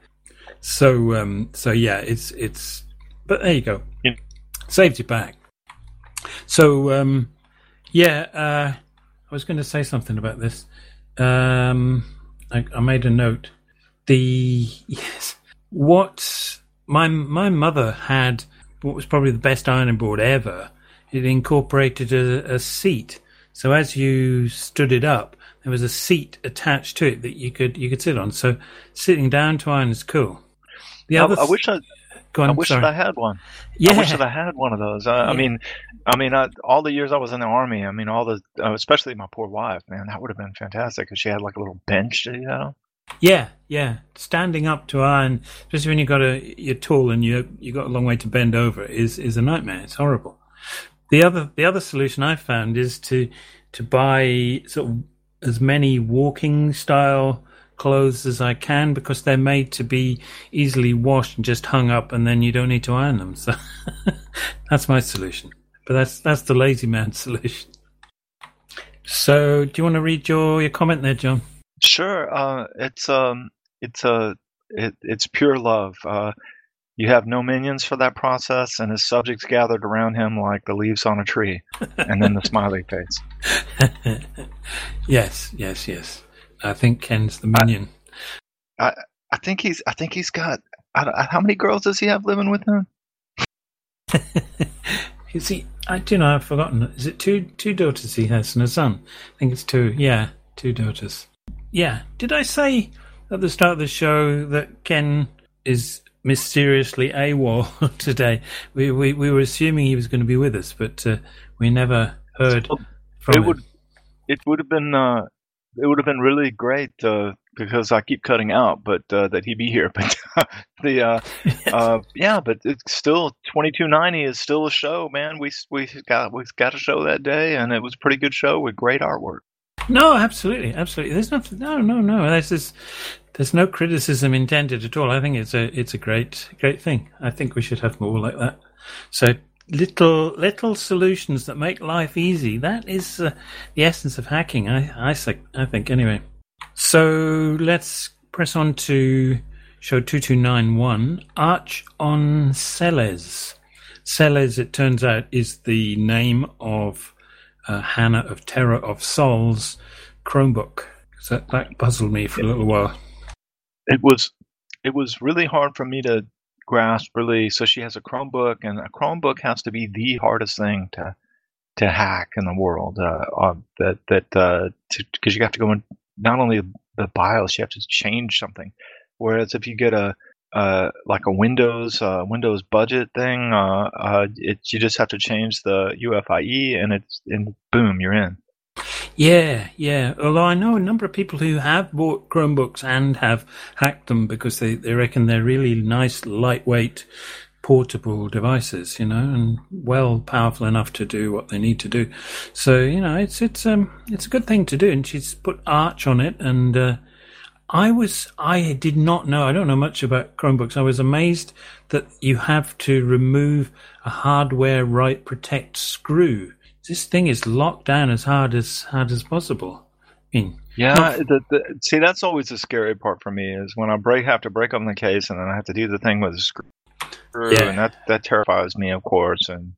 [SPEAKER 3] So um, so yeah, it's it's but there you go. Yeah. Saved you back. So, um, yeah, uh, I was going to say something about this. Um, I, I, made a note. The yes, what my my mother had, what was probably the best ironing board ever. It incorporated a, a seat, so as you stood it up, there was a seat attached to it that you could you could sit on. So sitting down to iron is cool.
[SPEAKER 4] The I, other, I wish I on, I wish that I had one. Yeah. I wish that I had one of those. I, yeah. I mean, I mean, I, all the years I was in the army, I mean, all the, uh, especially my poor wife, man, that would have been fantastic because she had like a little bench, you know.
[SPEAKER 3] Yeah, yeah. Standing up to iron, especially when you got a you're tall and you you got a long way to bend over, is is a nightmare. It's horrible. The other the other solution I've found is to to buy sort of as many walking style clothes as I can because they're made to be easily washed and just hung up, and then you don't need to iron them. So that's my solution. But that's that's the lazy man solution. So, do you want to read your, your comment there, John?
[SPEAKER 4] Sure. Uh, it's um, it's a uh, it, it's pure love. Uh, you have no minions for that process, and his subjects gathered around him like the leaves on a tree, and then the smiley face.
[SPEAKER 3] yes, yes, yes. I think Ken's the minion.
[SPEAKER 4] I, I, I think he's. I think he's got. I, how many girls does he have living with him?
[SPEAKER 3] Is he? I do know. I've forgotten. Is it two two daughters he has and a son? I think it's two. Yeah, two daughters. Yeah. Did I say at the start of the show that Ken is mysteriously AWOL today? We we we were assuming he was going to be with us, but uh, we never heard from
[SPEAKER 4] it
[SPEAKER 3] him.
[SPEAKER 4] Would, it would have been uh, it would have been really great uh, because I keep cutting out, but uh, that he be here. But the uh, uh, yeah, but it's still twenty two ninety is still a show, man. We we got we got a show that day, and it was a pretty good show with great artwork.
[SPEAKER 3] No, absolutely, absolutely. There's nothing. No, no, no. There's this, there's no criticism intended at all. I think it's a it's a great great thing. I think we should have more like that. So little little solutions that make life easy. That is uh, the essence of hacking. I I, I think anyway. So let's press on to show two two nine one. Arch on Celes. Celes, it turns out, is the name of uh, Hannah of Terror of Souls Chromebook. So that puzzled me for a little while.
[SPEAKER 4] It was it was really hard for me to grasp really. So she has a Chromebook, and a Chromebook has to be the hardest thing to to hack in the world. Uh, uh, that that because uh, you have to go in not only the BIOS, you have to change something. Whereas if you get a uh, like a Windows uh, Windows budget thing, uh, uh, it you just have to change the UEFI and it's and boom, you're in.
[SPEAKER 3] Yeah, yeah. Although I know a number of people who have bought Chromebooks and have hacked them because they, they reckon they're really nice, lightweight, portable devices, you know, and well powerful enough to do what they need to do. So, you know, it's it's um it's a good thing to do. And she's put Arch on it and uh, I was I did not know I don't know much about Chromebooks. I was amazed that you have to remove a hardware write protect screw this thing is locked down as hard as hard as possible. I mean,
[SPEAKER 4] yeah, the, the, see, that's always the scary part for me is when I break have to break open the case and then I have to do the thing with the screw, yeah. and that that terrifies me, of course, and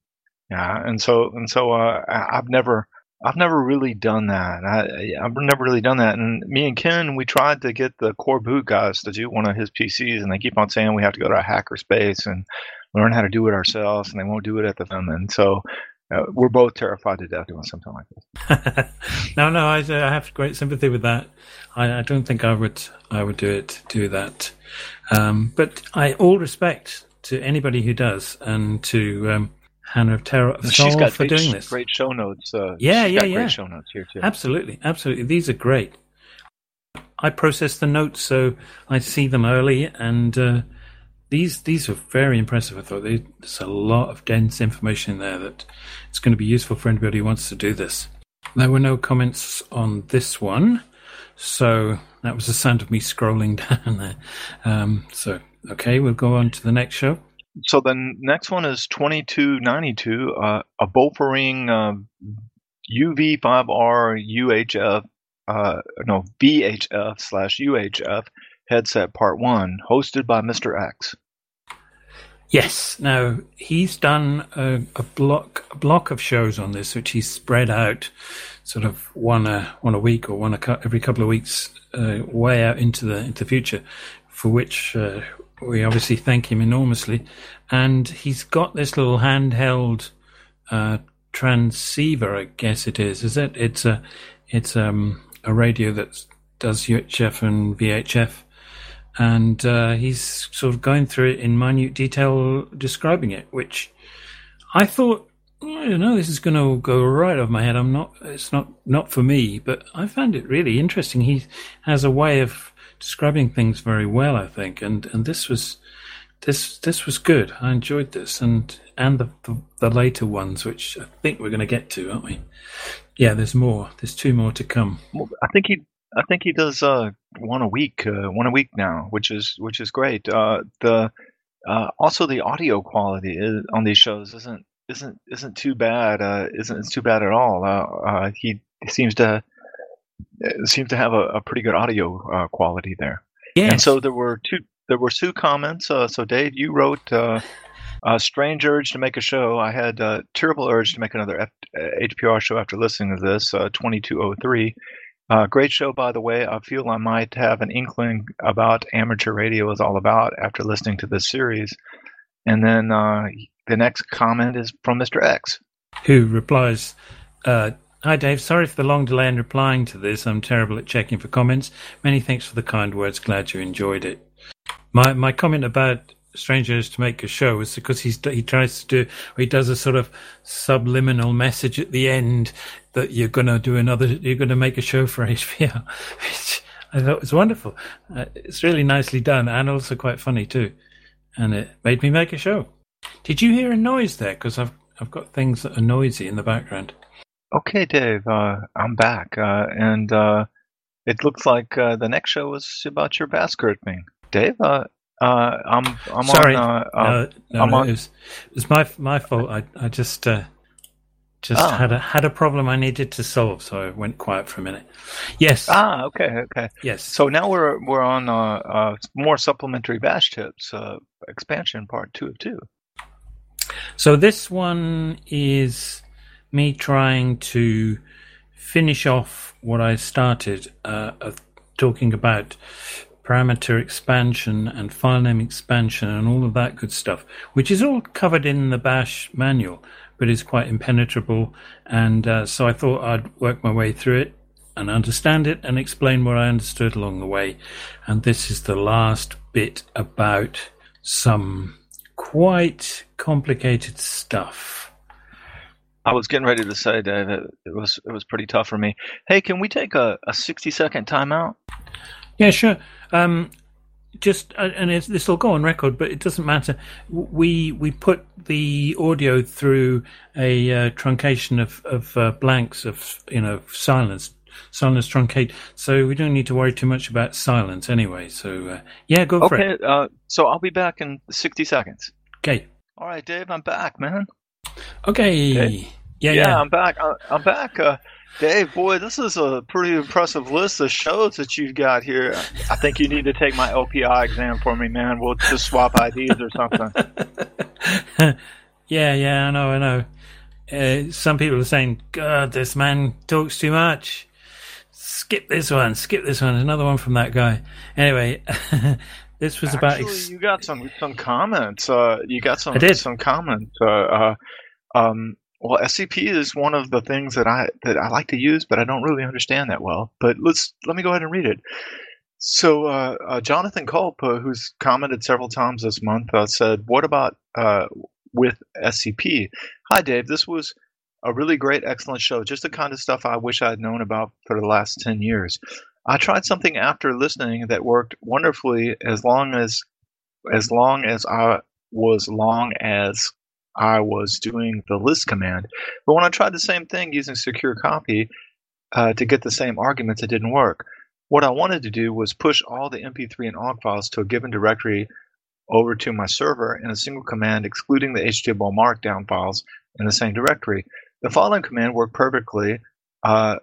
[SPEAKER 4] yeah, and so and so uh, I've never I've never really done that. I, I've never really done that. And me and Ken, we tried to get the Coreboot guys to do one of his PCs, and they keep on saying we have to go to a hackerspace and learn how to do it ourselves, and they won't do it at the. And so uh, we're both terrified to death doing something like this.
[SPEAKER 3] no, no, I, I have great sympathy with that. I, I don't think I would I would do it do that. Um, but I all respect to anybody who does, and to um, Hannah of Terror of Soul
[SPEAKER 4] She's got
[SPEAKER 3] for
[SPEAKER 4] great,
[SPEAKER 3] doing this.
[SPEAKER 4] great show notes. Uh,
[SPEAKER 3] Yeah,
[SPEAKER 4] she's
[SPEAKER 3] yeah,
[SPEAKER 4] got
[SPEAKER 3] yeah.
[SPEAKER 4] Great show notes here too.
[SPEAKER 3] Absolutely, absolutely. These are great. I process the notes so I see them early, and uh, these these are very impressive. I thought they, there's a lot of dense information there that it's going to be useful for anybody who wants to do this. There were no comments on this one, so that was the sound of me scrolling down there. Um, so okay, we'll go on to the next show.
[SPEAKER 4] So the next one is 2292, uh, a Baofeng um, UV5R UHF, uh, no, VHF slash UHF headset part one, hosted by Mr. X.
[SPEAKER 3] Yes. Now he's done a, a block a block of shows on this, which he's spread out, sort of one a one a week or one a every couple of weeks, uh, way out into the into the future, for which uh, we obviously thank him enormously. And he's got this little handheld uh, transceiver, I guess it is. Is it? It's a it's um, a radio that does UHF and VHF and uh, he's sort of going through it in minute detail, describing it. Which I thought, I don't know, this is going to go right over my head. I'm not. It's not not for me. But I found it really interesting. He has a way of describing things very well. I think, and and this was this this was good. I enjoyed this, and and the the, the later ones, which I think we're going to get to, aren't we? Yeah, there's more. There's two more to come.
[SPEAKER 4] I think he, I think he does uh, one a week, uh, one a week now, which is which is great. Uh, the uh, also the audio quality is, on these shows isn't isn't isn't too bad. Uh, isn't it's too bad at all. Uh, uh, he seems to seems to have a, a pretty good audio uh, quality there.
[SPEAKER 3] Yeah.
[SPEAKER 4] And so there were two there were two comments. Uh, so Dave, you wrote uh, a strange urge to make a show. I had a terrible urge to make another F- HPR show after listening to this. Uh, 2203. Uh, great show, by the way. I feel I might have an inkling about amateur radio is all about after listening to this series. And then uh, the next comment is from Mr. X.
[SPEAKER 3] who replies, uh, Hi Dave, sorry for the long delay in replying to this. I'm terrible at checking for comments. Many thanks for the kind words. Glad you enjoyed it. My my comment about strangers to make a show is because he's he tries to do he does a sort of subliminal message at the end that you're going to do another you're going to make a show for HPR, which I thought was wonderful. Uh, it's really nicely done and also quite funny too, and it made me make a show. Did you hear a noise there? Because I've I've got things that are noisy in the background.
[SPEAKER 4] Okay, Dave, uh, I'm back. Uh, and uh, it looks like uh, the next show is about your bass thing. Dave, uh, I'm, I'm
[SPEAKER 3] Sorry,
[SPEAKER 4] on. Uh, uh,
[SPEAKER 3] no, no,
[SPEAKER 4] I'm
[SPEAKER 3] no,
[SPEAKER 4] on-
[SPEAKER 3] it was it was my my fault. I I just uh, just
[SPEAKER 4] Ah.
[SPEAKER 3] had a had a problem I needed to solve, so I went quiet for a minute. Yes,
[SPEAKER 4] ah, okay, okay.
[SPEAKER 3] yes.
[SPEAKER 4] So now we're we're on uh, uh, more supplementary bash tips uh, expansion part two of two.
[SPEAKER 3] So this one is me trying to finish off what I started uh, of talking about parameter expansion and file name expansion and all of that good stuff, which is all covered in the Bash manual, but is quite impenetrable. And uh, so I thought I'd work my way through it and understand it and explain what I understood along the way. And this is the last bit about some quite complicated stuff.
[SPEAKER 4] I was getting ready to say, Dave, it, it was it was pretty tough for me. Hey, can we take a, a sixty second timeout?
[SPEAKER 3] Yeah, sure. Um, just uh, and it's, this will go on record, but it doesn't matter. We we put the audio through a uh, truncation of of uh, blanks of you know silence. Silence truncate, so we don't need to worry too much about silence anyway. So uh, yeah, go for it.
[SPEAKER 4] Okay, uh, so I'll be back in sixty seconds.
[SPEAKER 3] Okay,
[SPEAKER 4] All right, Dave, I'm back, man.
[SPEAKER 3] okay.
[SPEAKER 4] Okay.
[SPEAKER 3] Yeah, yeah.
[SPEAKER 4] I'm back. I- I'm back. Dave, boy, this is a pretty impressive list of shows that you've got here. I think you need to take my LPI exam for me, man. We'll just swap IDs or something.
[SPEAKER 3] yeah, yeah, I know, I know. Uh, some people are saying, God, this man talks too much. Skip this one, skip this one. Another one from that guy. Anyway, this was about.
[SPEAKER 4] Actually,
[SPEAKER 3] Ex-
[SPEAKER 4] you got some some comments. Uh, you got some
[SPEAKER 3] I did.
[SPEAKER 4] some comments. Uh, uh, um, Well, SCP is one of the things that I that I like to use, but I don't really understand that well. But let's let me go ahead and read it. So uh, uh, Jonathan Kulp, uh, who's commented several times this month, uh, said, "What about uh, with SCP?" Hi, Dave. This was a really great, excellent show. Just the kind of stuff I wish I had known about for the last ten years. I tried something after listening that worked wonderfully as long as as long as I was long as I was doing the list command. But when I tried the same thing using secure copy uh, to get the same arguments, it didn't work. What I wanted to do was push all the MP3 and OGG files to a given directory over to my server in a single command, excluding the HTML markdown files in the same directory. The following command worked perfectly uh,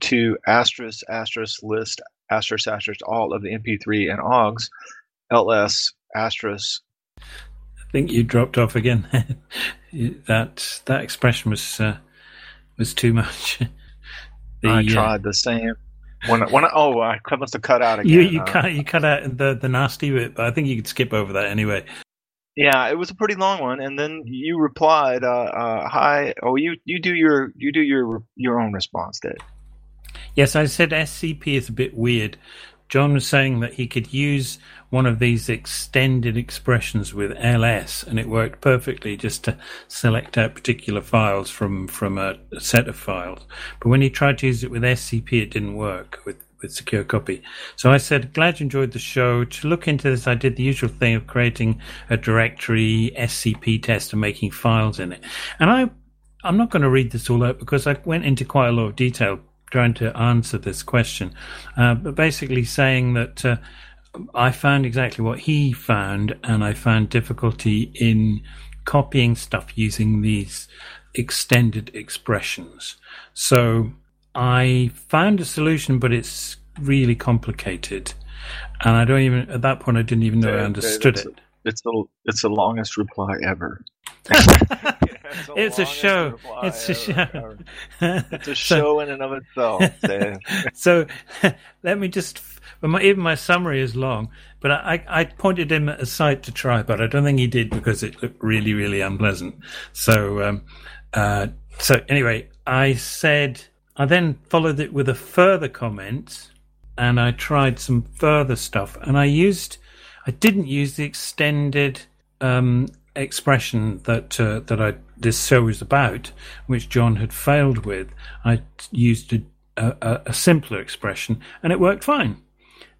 [SPEAKER 4] to asterisk asterisk list asterisk asterisk all of the MP3 and OGGs ls asterisk
[SPEAKER 3] think you dropped off again. that that expression was uh, was too much.
[SPEAKER 4] the, I uh, tried uh, the same. When when I, oh I must have cut out again.
[SPEAKER 3] You you uh, cut you cut out the the nasty bit, but I think you could skip over that anyway.
[SPEAKER 4] Yeah, it was a pretty long one, and then you replied, uh, uh, "Hi." Oh, you you do your you do your your own response, Dave.
[SPEAKER 3] Yes, I said SCP is a bit weird. John was saying that he could use one of these extended expressions with ls, and it worked perfectly just to select out particular files from from a, set of files. But when he tried to use it with SCP, it didn't work with with secure copy. So I said, glad you enjoyed the show. To look into this, I did the usual thing of creating a directory SCP test and making files in it. And I, I'm not going to read this all out because I went into quite a lot of detail trying to answer this question, uh, but basically saying that uh, I found exactly what he found, and I found difficulty in copying stuff using these extended expressions. So I found a solution, but it's really complicated. And I don't even, at that point, I didn't even know I understood it.
[SPEAKER 4] It's the, it's the longest reply ever.
[SPEAKER 3] it's a show. It's a show.
[SPEAKER 4] it's a show in and of itself.
[SPEAKER 3] so let me just. My, even my summary is long, but I, I pointed him at a site to try, but I don't think he did because it looked really, really unpleasant. So, um, uh, so anyway, I said I then followed it with a further comment, and I tried some further stuff, and I used, I didn't use the extended um, expression that uh, that I this show is about, which John had failed with. I used a, a, a simpler expression, and it worked fine.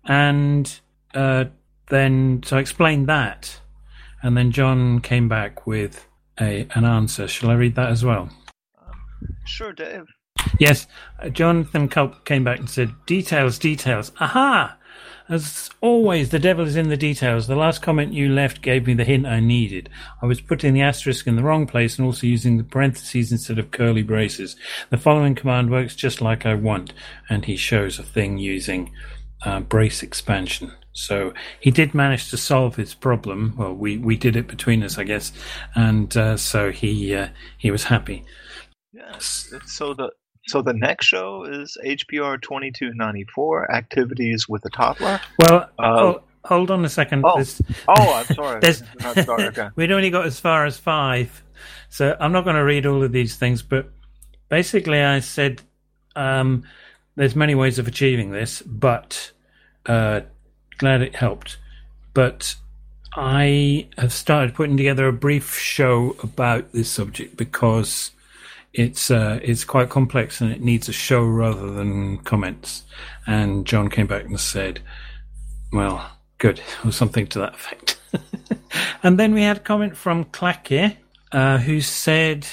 [SPEAKER 3] And uh, then so I explained that, and then John came back with a an answer. Shall I read that as well?
[SPEAKER 4] Sure, Dave.
[SPEAKER 3] Yes, uh, Jonathan Kulp came back and said, "Details, details. Aha! As always, the devil is in the details. The last comment you left gave me the hint I needed. I was putting the asterisk in the wrong place and also using the parentheses instead of curly braces. The following command works just like I want, and he shows a thing using uh, brace expansion. So he did manage to solve his problem. Well, we, we did it between us, I guess, and uh, so he uh, he was happy.
[SPEAKER 4] Yes. So the so the next show is HPR 2294, Activities with a Toddler.
[SPEAKER 3] Well, uh, hold on a second.
[SPEAKER 4] Oh, oh I'm sorry. I'm sorry.
[SPEAKER 3] Okay. We'd only got as far as five, so I'm not going to read all of these things. But basically, I said um, there's many ways of achieving this, but uh, glad it helped. But I have started putting together a brief show about this subject because it's uh, it's quite complex and it needs a show rather than comments. And John came back and said, "Well, good," or something to that effect. and then we had a comment from Clacke, uh, who said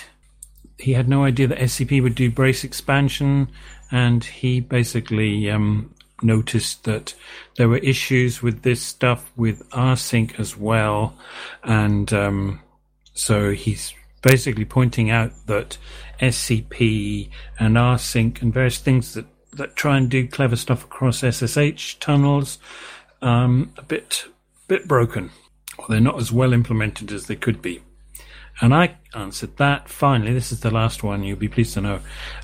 [SPEAKER 3] he had no idea that SCP would do brace expansion, and he basically um, noticed that there were issues with this stuff with rsync as well, and um, so he's basically pointing out that SCP and rsync and various things that, that try and do clever stuff across SSH tunnels um, a bit bit broken, or they're not as well implemented as they could be. And I answered that. Finally, this is the last one. You'll be pleased to know,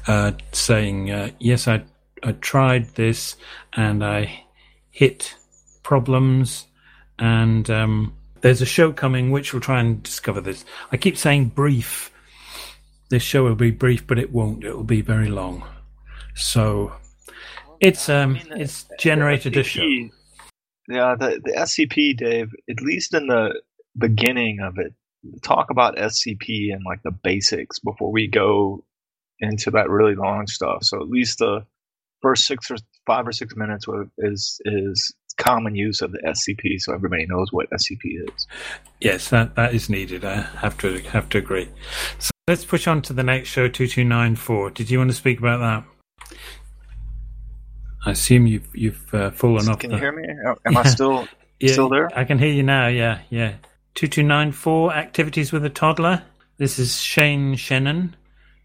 [SPEAKER 3] uh, saying uh, yes, I I tried this and I hit problems, and um, there's a show coming which will try and discover this. I keep saying brief this show will be brief, but it won't. It will be very long. So it's um
[SPEAKER 4] I mean,
[SPEAKER 3] it's generated
[SPEAKER 4] the
[SPEAKER 3] a show.
[SPEAKER 4] SCP Yeah, the the SCP, Dave. At least in the beginning of it, talk about SCP and like the basics before we go into that really long stuff. So at least the first six or five or six minutes is is common use of the SCP, so everybody knows what SCP is.
[SPEAKER 3] Yes, that, that is needed. I have to have to agree. So let's push on to the next show, two two nine four. Did you want to speak about that? I assume you've you've uh, fallen off.
[SPEAKER 4] Can
[SPEAKER 3] the,
[SPEAKER 4] you hear me? Am I still
[SPEAKER 3] Yeah,
[SPEAKER 4] still there?
[SPEAKER 3] I can hear you now. Yeah, yeah. Two two nine four activities with a toddler. This is Shane Shannon,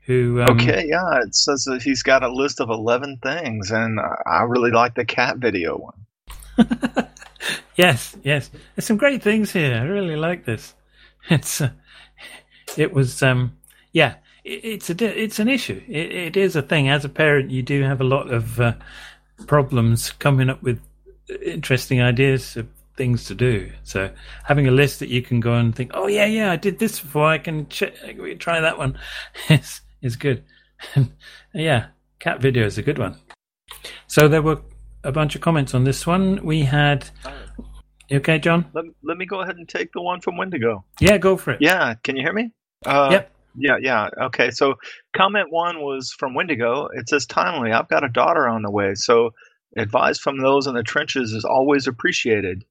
[SPEAKER 3] who um,
[SPEAKER 4] Okay, yeah, it says that he's got a list of 11 things, and I I really like the cat video one.
[SPEAKER 3] yes, yes. There's some great things here. I really like this. It's uh, it was um yeah. It, it's a it's an issue. It, it is a thing. As a parent, you do have a lot of uh, problems coming up with interesting ideas of things to do. So having a list that you can go and think, oh yeah, yeah, I did this before. I can ch- try that one. is is good. yeah, cat video is a good one. So there were a bunch of comments on this one. We had. You okay, John?
[SPEAKER 4] Let, let me go ahead and take the one from Wendigo.
[SPEAKER 3] Yeah, go for it.
[SPEAKER 4] Yeah, can you hear me? Uh,
[SPEAKER 3] Yep.
[SPEAKER 4] Yeah, yeah. Okay, so comment one was from Wendigo. It says, timely, I've got a daughter on the way, so advice from those in the trenches is always appreciated.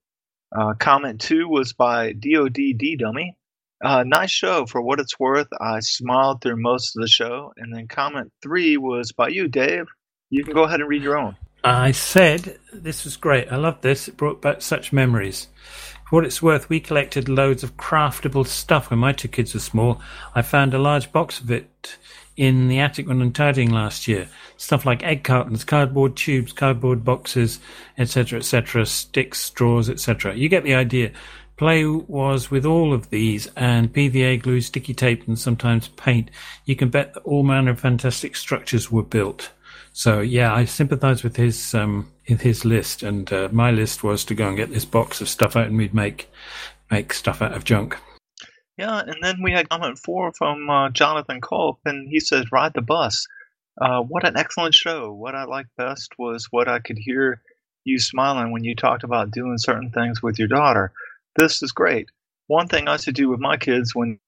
[SPEAKER 4] Uh, comment two was by dodddummy. Uh, nice show for what it's worth. I smiled through most of the show. And then comment three was by you, Dave. You can go ahead and read your own.
[SPEAKER 3] I said this was great. I love this. It brought back such memories. For what it's worth, we collected loads of craftable stuff when my two kids were small. I found a large box of it in the attic when I'm last year. Stuff like egg cartons, cardboard tubes, cardboard boxes, etc., etc., sticks, straws, etc. You get the idea. Play was with all of these and PVA glue, sticky tape, and sometimes paint. You can bet that all manner of fantastic structures were built. So yeah, I sympathise with his um his list, and uh, my list was to go and get this box of stuff out, and we'd make make stuff out of junk.
[SPEAKER 4] Yeah, and then we had comment four from uh, Jonathan Kulp, and he says, "Ride the bus." Uh, what an excellent show! What I liked best was what I could hear you smiling when you talked about doing certain things with your daughter. This is great. One thing I used to do with my kids when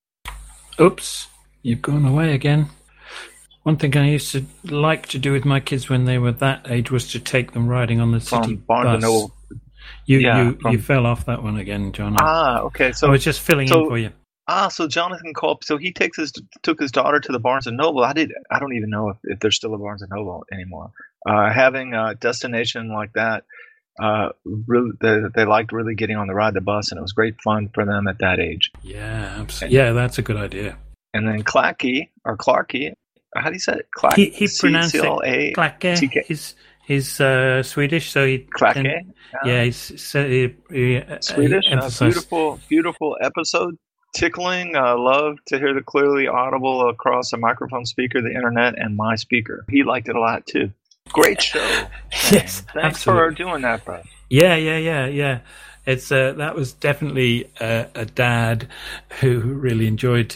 [SPEAKER 3] Oops, you've gone away again. One thing I used to like to do with my kids when they were that age was to take them riding on the city bus.
[SPEAKER 4] Noble.
[SPEAKER 3] You
[SPEAKER 4] Yeah,
[SPEAKER 3] you,
[SPEAKER 4] from-
[SPEAKER 3] you fell off that one again, John.
[SPEAKER 4] Ah, okay. So I
[SPEAKER 3] was just filling
[SPEAKER 4] so-
[SPEAKER 3] in for you.
[SPEAKER 4] ah, so Jonathan Kulp. So he takes his took his daughter to the Barnes and Noble. I did. I don't even know if, if there's still a Barnes and Noble anymore. Uh, having a destination like that, uh, really, they, they liked really getting on the ride the bus, and it was great fun for them at that age.
[SPEAKER 3] Yeah, absolutely. Yeah, that's a good idea.
[SPEAKER 4] And then Clacky or Clarky, how do you say it? Clack,
[SPEAKER 3] He he pronounced it
[SPEAKER 4] C-C-L-A-
[SPEAKER 3] Klacke.
[SPEAKER 4] TK.
[SPEAKER 3] He's he's uh, Swedish, so he
[SPEAKER 4] Clacke.
[SPEAKER 3] can- Yeah, he's so he, he, uh,
[SPEAKER 4] Swedish.
[SPEAKER 3] he
[SPEAKER 4] Uh, beautiful, beautiful episode. Tickling. Uh, love to hear the clearly audible across a microphone speaker, the internet, and my speaker. He liked it a lot too. Great show.
[SPEAKER 3] Yes,
[SPEAKER 4] Thanks
[SPEAKER 3] absolutely.
[SPEAKER 4] for doing that, bro.
[SPEAKER 3] Yeah, yeah, yeah, yeah. It's uh, that was definitely a, a dad who really enjoyed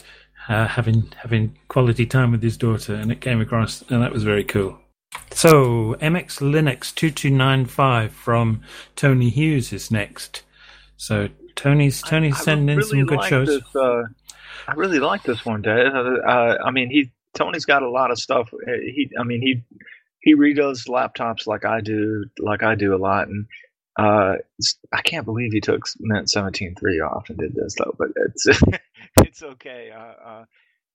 [SPEAKER 3] uh, having having quality time with his daughter, and it came across, and that was very cool. So MX Linux two two nine five from Tony Hughes is next. So Tony's Tony's
[SPEAKER 4] I
[SPEAKER 3] sending in
[SPEAKER 4] really
[SPEAKER 3] some good
[SPEAKER 4] like
[SPEAKER 3] shows.
[SPEAKER 4] This, uh, I really like this one, Dave. Uh, I mean, he Tony's got a lot of stuff. Uh, He, I mean, he he redoes laptops like I do, like I do a lot, and uh, I can't believe he took Mint seventeen three off and did this though. But it's it's okay. Uh, uh,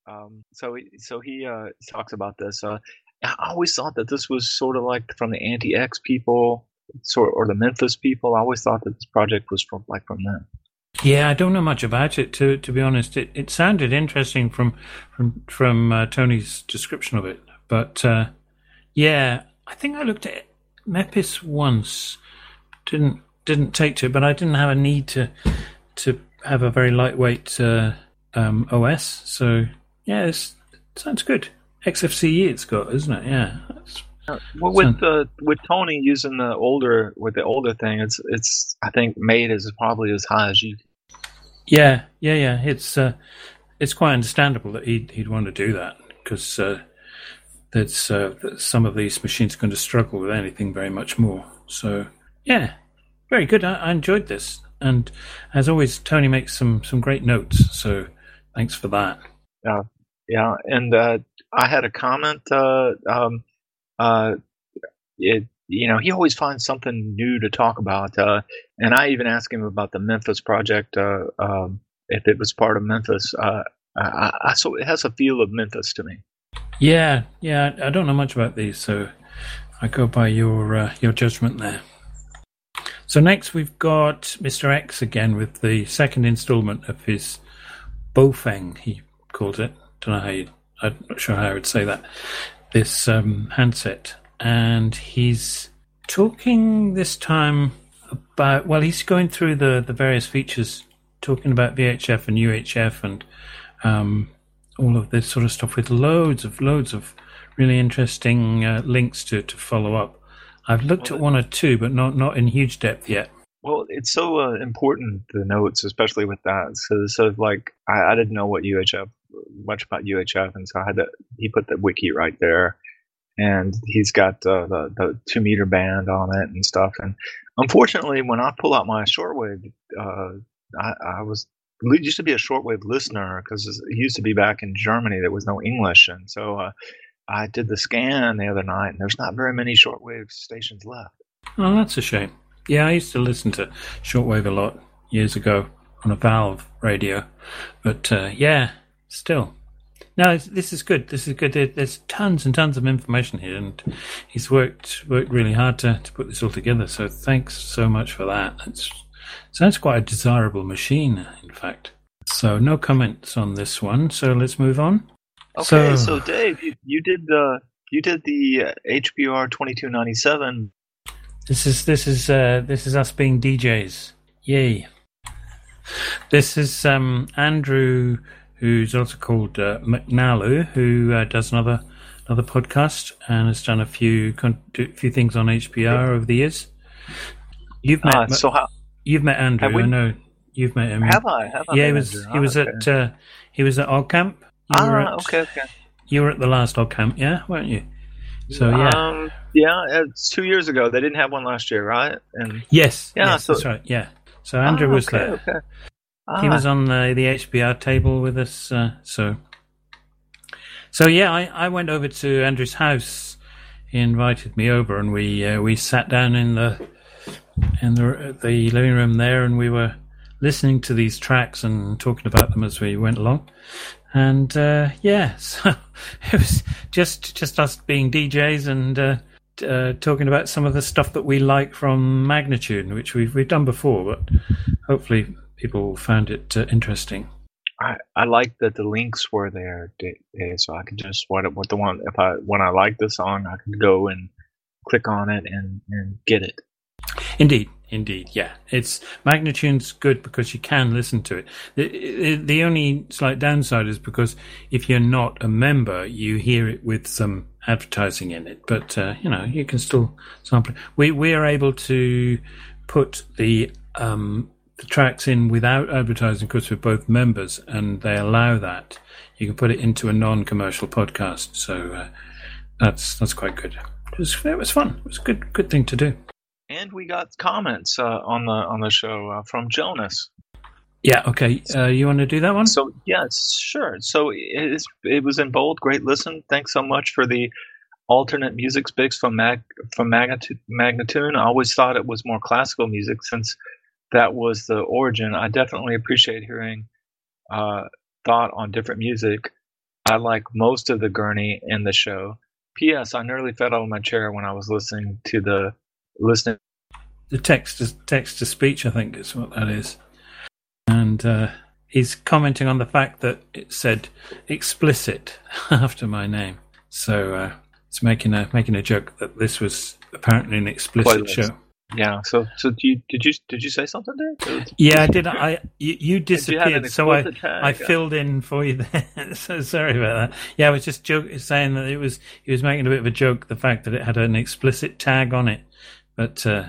[SPEAKER 4] um, so so he uh, talks about this. Uh, I always thought that this was sort of like from the antiX people, sort or the Memphis people. I always thought that this project was from like from them.
[SPEAKER 3] Yeah, I don't know much about it to to be honest. It it sounded interesting from from from uh, Tony's description of it, but uh, yeah, I think I looked at Mepis once. Didn't didn't take to it, but I didn't have a need to to have a very lightweight uh, um, OS. So yeah, it's, it sounds good. XFCE it's got, isn't it? Yeah. That's,
[SPEAKER 4] Uh, Well, with uh, with Tony using the older with the older thing, it's it's I think made is probably as high as you.
[SPEAKER 3] yeah, yeah, yeah. It's uh, it's quite understandable that he'd he'd want to do that. because uh, that's uh, some of these machines are going to struggle with anything very much more. So yeah, very good. I, I enjoyed this, and as always, Tony makes some some great notes. So thanks for that.
[SPEAKER 4] Yeah, yeah, and uh, I had a comment. Uh, um, uh, it you know he always finds something new to talk about, uh, and I even asked him about the Memphis project. Uh, um, if it was part of Memphis, uh, I, I, so it has a feel of Memphis to me.
[SPEAKER 3] Yeah, yeah. I don't know much about these, so I go by your uh, your judgment there. So next we've got Mr. X again with the second instalment of his Baofeng, he calls it. Don't know how you, I'm not sure how I would say that. This um, handset, and he's talking this time about. Well, he's going through the the various features, talking about VHF and UHF and um, all of this sort of stuff with loads of loads of really interesting uh, links to to follow up. I've looked well, at one or two, but not not in huge depth yet.
[SPEAKER 4] Well, it's so uh, important the notes, especially with that. So, so like I, I, didn't know what UHF much about UHF, and so I had to. He put the wiki right there, and he's got uh, the the two meter band on it and stuff. And unfortunately, when I pull out my shortwave, uh, I, I was used to be a shortwave listener because it used to be back in Germany. There was no English, and so uh, I did the scan the other night, and there's not very many shortwave stations left.
[SPEAKER 3] Oh, that's a shame. Yeah, I used to listen to shortwave a lot years ago on a Valve radio, but uh, yeah, still. No, this is good. This is good. There's tons and tons of information here, and he's worked worked really hard to, to put this all together. So thanks so much for that. It's sounds quite a desirable machine, in fact. So no comments on this one. So let's move on.
[SPEAKER 4] Okay, so, so Dave, you, you did the you did the HPR twenty two ninety seven.
[SPEAKER 3] This is this is uh, this is us being DJs. Yay! This is um, Andrew, who's also called uh, McNalu, who uh, does another another podcast and has done a few a few things on HPR over the years. You've met
[SPEAKER 4] uh, so how,
[SPEAKER 3] you've met Andrew. We, I know you've met him.
[SPEAKER 4] Have I? Have I
[SPEAKER 3] yeah, he was Andrew? he was oh, okay. at uh, he was at OggCamp
[SPEAKER 4] you ah, at, okay, okay.
[SPEAKER 3] You were at the last OggCamp, yeah, weren't you? So yeah, um,
[SPEAKER 4] yeah, it's two years ago. They didn't have one last year, right?
[SPEAKER 3] And yes, yeah, yes, so, that's right. Yeah. So Andrew ah, was okay, there. Okay. Ah. He was on the the HPR table with us. Uh, so, so yeah, I, I went over to Andrew's house. He invited me over, and we uh, we sat down in the in the the living room there, and we were listening to these tracks and talking about them as we went along and uh, yeah, so it was just just us being DJs and uh, uh, talking about some of the stuff that we like from Magnatune, which we've we've done before, but hopefully people found it uh, interesting.
[SPEAKER 4] I, I like that the links were there, so I could just what what the one if I when I like the song, I could go and click on it and and get it.
[SPEAKER 3] Indeed, indeed, yeah. It's Magnatune's good because you can listen to it. The, the only slight downside is because if you're not a member, you hear it with some advertising in it. But uh, you know, you can still sample. It. We we are able to put the um, the tracks in without advertising because we're both members, and they allow that. You can put it into a non-commercial podcast, so uh, that's that's quite good. It was, it was fun. It was a good good thing to do
[SPEAKER 4] and we got comments uh, on the on the show uh, from Jonas.
[SPEAKER 3] Yeah. Okay. Uh, you want to do that one?
[SPEAKER 4] So yes, sure. So it, it was in bold. Great listen. Thanks so much for the alternate music picks from Mag from Magnatune. I always thought it was more classical music since that was the origin. I definitely appreciate hearing uh, thought on different music. I like most of the gurney in the show. P.S. I nearly fell out of my chair when I was listening to the listening.
[SPEAKER 3] The text to text to speech, I think, is what that is, and uh, he's commenting on the fact that it said explicit after my name, so uh, it's making a making a joke that this was apparently an explicit show.
[SPEAKER 4] Yeah. So, so did you did you did you say something there?
[SPEAKER 3] Yeah, I did. I you, you disappeared, you so I tag? I filled in for you there. so sorry about that. Yeah, I was just joke, saying that it was he was making a bit of a joke the fact that it had an explicit tag on it. But uh,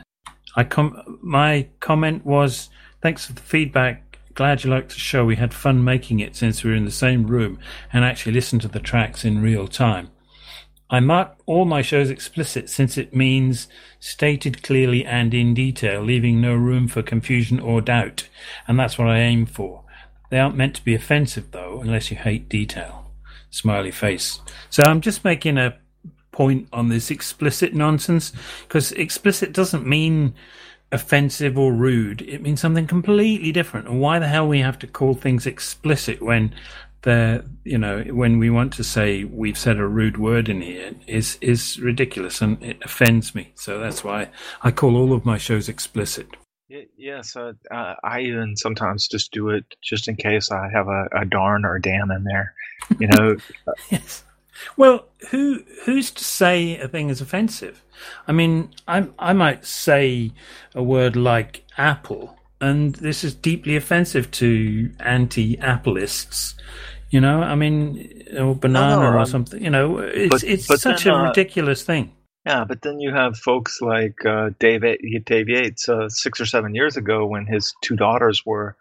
[SPEAKER 3] I com- my comment was thanks for the feedback, glad you liked the show. We had fun making it since we were in the same room and actually listened to the tracks in real time. I mark all my shows explicit since it means stated clearly and in detail, leaving no room for confusion or doubt, and that's what I aim for. They aren't meant to be offensive, though, unless you hate detail. Smiley face. So I'm just making a point on this explicit nonsense, because explicit doesn't mean offensive or rude. It means something completely different. And why the hell we have to call things explicit when the you know when we want to say we've said a rude word in here is is ridiculous and it offends me. So that's why I call all of my shows explicit.
[SPEAKER 4] Yes, uh, uh, I even sometimes just do it just in case I have a, a darn or a damn in there. You know.
[SPEAKER 3] yes. Well, who who's to say a thing is offensive? I mean, I I might say a word like apple, and this is deeply offensive to anti-appleists you know, I mean, or banana or something. You know, it's but, it's but such then, a uh, ridiculous thing.
[SPEAKER 4] Yeah, but then you have folks like uh, Dave Dave Yates uh, six or seven years ago when his two daughters were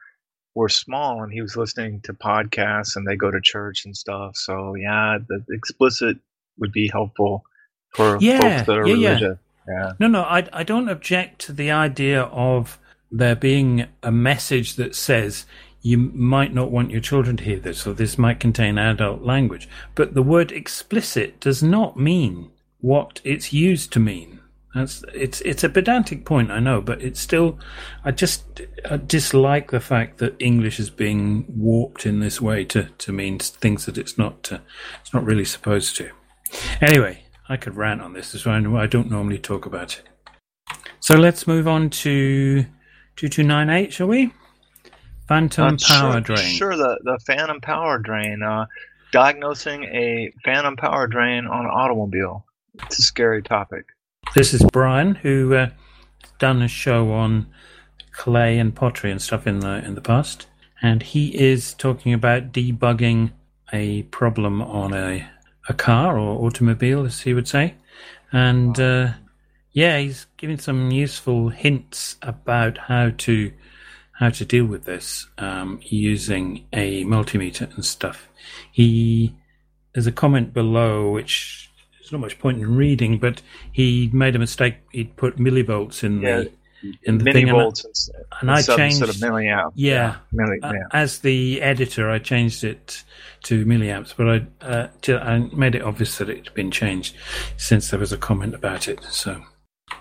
[SPEAKER 4] were small and he was listening to podcasts and they go to church and stuff. So yeah, the explicit would be helpful for yeah, folks that are yeah, religious. Yeah. yeah.
[SPEAKER 3] No, no, I I don't object to the idea of there being a message that says you might not want your children to hear this, or this might contain adult language. But the word explicit does not mean what it's used to mean. That's it's it's a pedantic point, I know, but it's still. I just I dislike the fact that English is being warped in this way to to mean things that it's not. Uh, it's not really supposed to. Anyway, I could rant on this as well. I don't normally talk about it. So let's move on to two two nine eight, shall we? Phantom power
[SPEAKER 4] sure,
[SPEAKER 3] drain.
[SPEAKER 4] Sure, the, the phantom power drain. Uh, diagnosing a phantom power drain on an automobile. It's a scary topic.
[SPEAKER 3] This is Brian, who uh, done a show on clay and pottery and stuff in the in the past, and he is talking about debugging a problem on a a car or automobile, as he would say, and uh, yeah, he's giving some useful hints about how to how to deal with this um, using a multimeter and stuff. He there's a comment below which there's not much point in reading, but he made a mistake. He'd put millivolts in yeah, the in the thing,
[SPEAKER 4] and,
[SPEAKER 3] and I changed
[SPEAKER 4] sort of milliamp.
[SPEAKER 3] Yeah, yeah, milli, uh, as the editor, I changed it to milliamps, but I uh, I made it obvious that it had been changed since there was a comment about it. So,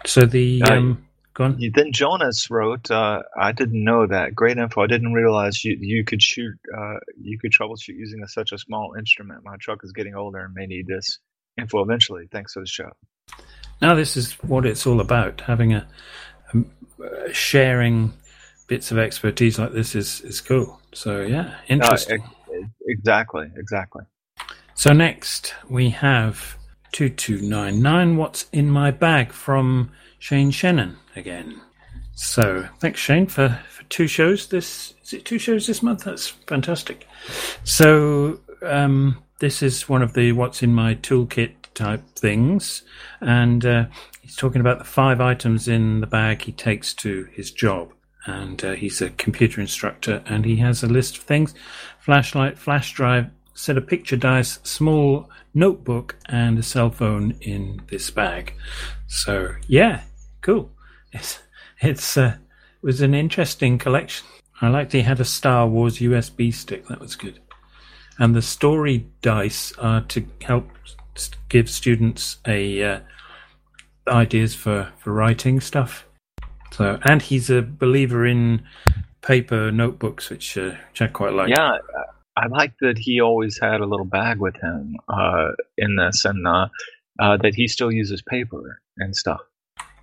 [SPEAKER 3] so the um, Go on.
[SPEAKER 4] Then Jonas wrote, uh, "I didn't know that. Great info. I didn't realize you you could shoot. Uh, you could troubleshoot using a, such a small instrument. My truck is getting older and may need this info eventually. Thanks for the show."
[SPEAKER 3] Now this is what it's all about. Having a, a sharing bits of expertise like this is is cool. So yeah, interesting.
[SPEAKER 4] Uh, exactly. Exactly.
[SPEAKER 3] So next we have two two nine nine. What's in my bag from Shane Shannon again. So thanks, Shane, for, for two shows. This is it. Two shows this month. That's fantastic. So um, this is one of the what's in my toolkit type things, and uh, he's talking about the five items in the bag he takes to his job. And uh, he's a computer instructor, and he has a list of things: flashlight, flash drive, set of picture dice, small notebook, and a cell phone in this bag. So yeah, cool. It's it's uh, it was an interesting collection. I liked he had a Star Wars USB stick. That was good. And the story dice are to help give students a uh, ideas for for writing stuff. So, and he's a believer in paper notebooks, which uh, which I quite like.
[SPEAKER 4] Yeah, I like that he always had a little bag with him uh, in this, and uh, uh, that he still uses paper and stuff.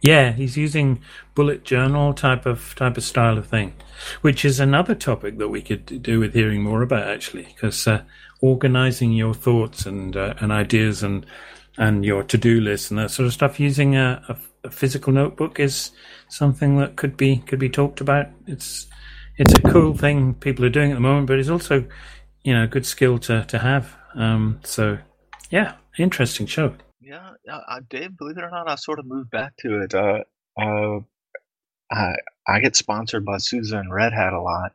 [SPEAKER 3] Yeah, he's using bullet journal type of type of style of thing, which is another topic that we could do with hearing more about actually, because uh, organizing your thoughts and uh, and ideas and and your to do list and that sort of stuff using a, a, a, physical notebook is something that could be could be talked about. It's it's a cool thing people are doing at the moment, but it's also you know a good skill to to have. Um, so yeah, interesting show.
[SPEAKER 4] Yeah, uh, Dave, believe it or not, I sort of moved back to it. Uh, uh, I I get sponsored by SUSE and Red Hat a lot,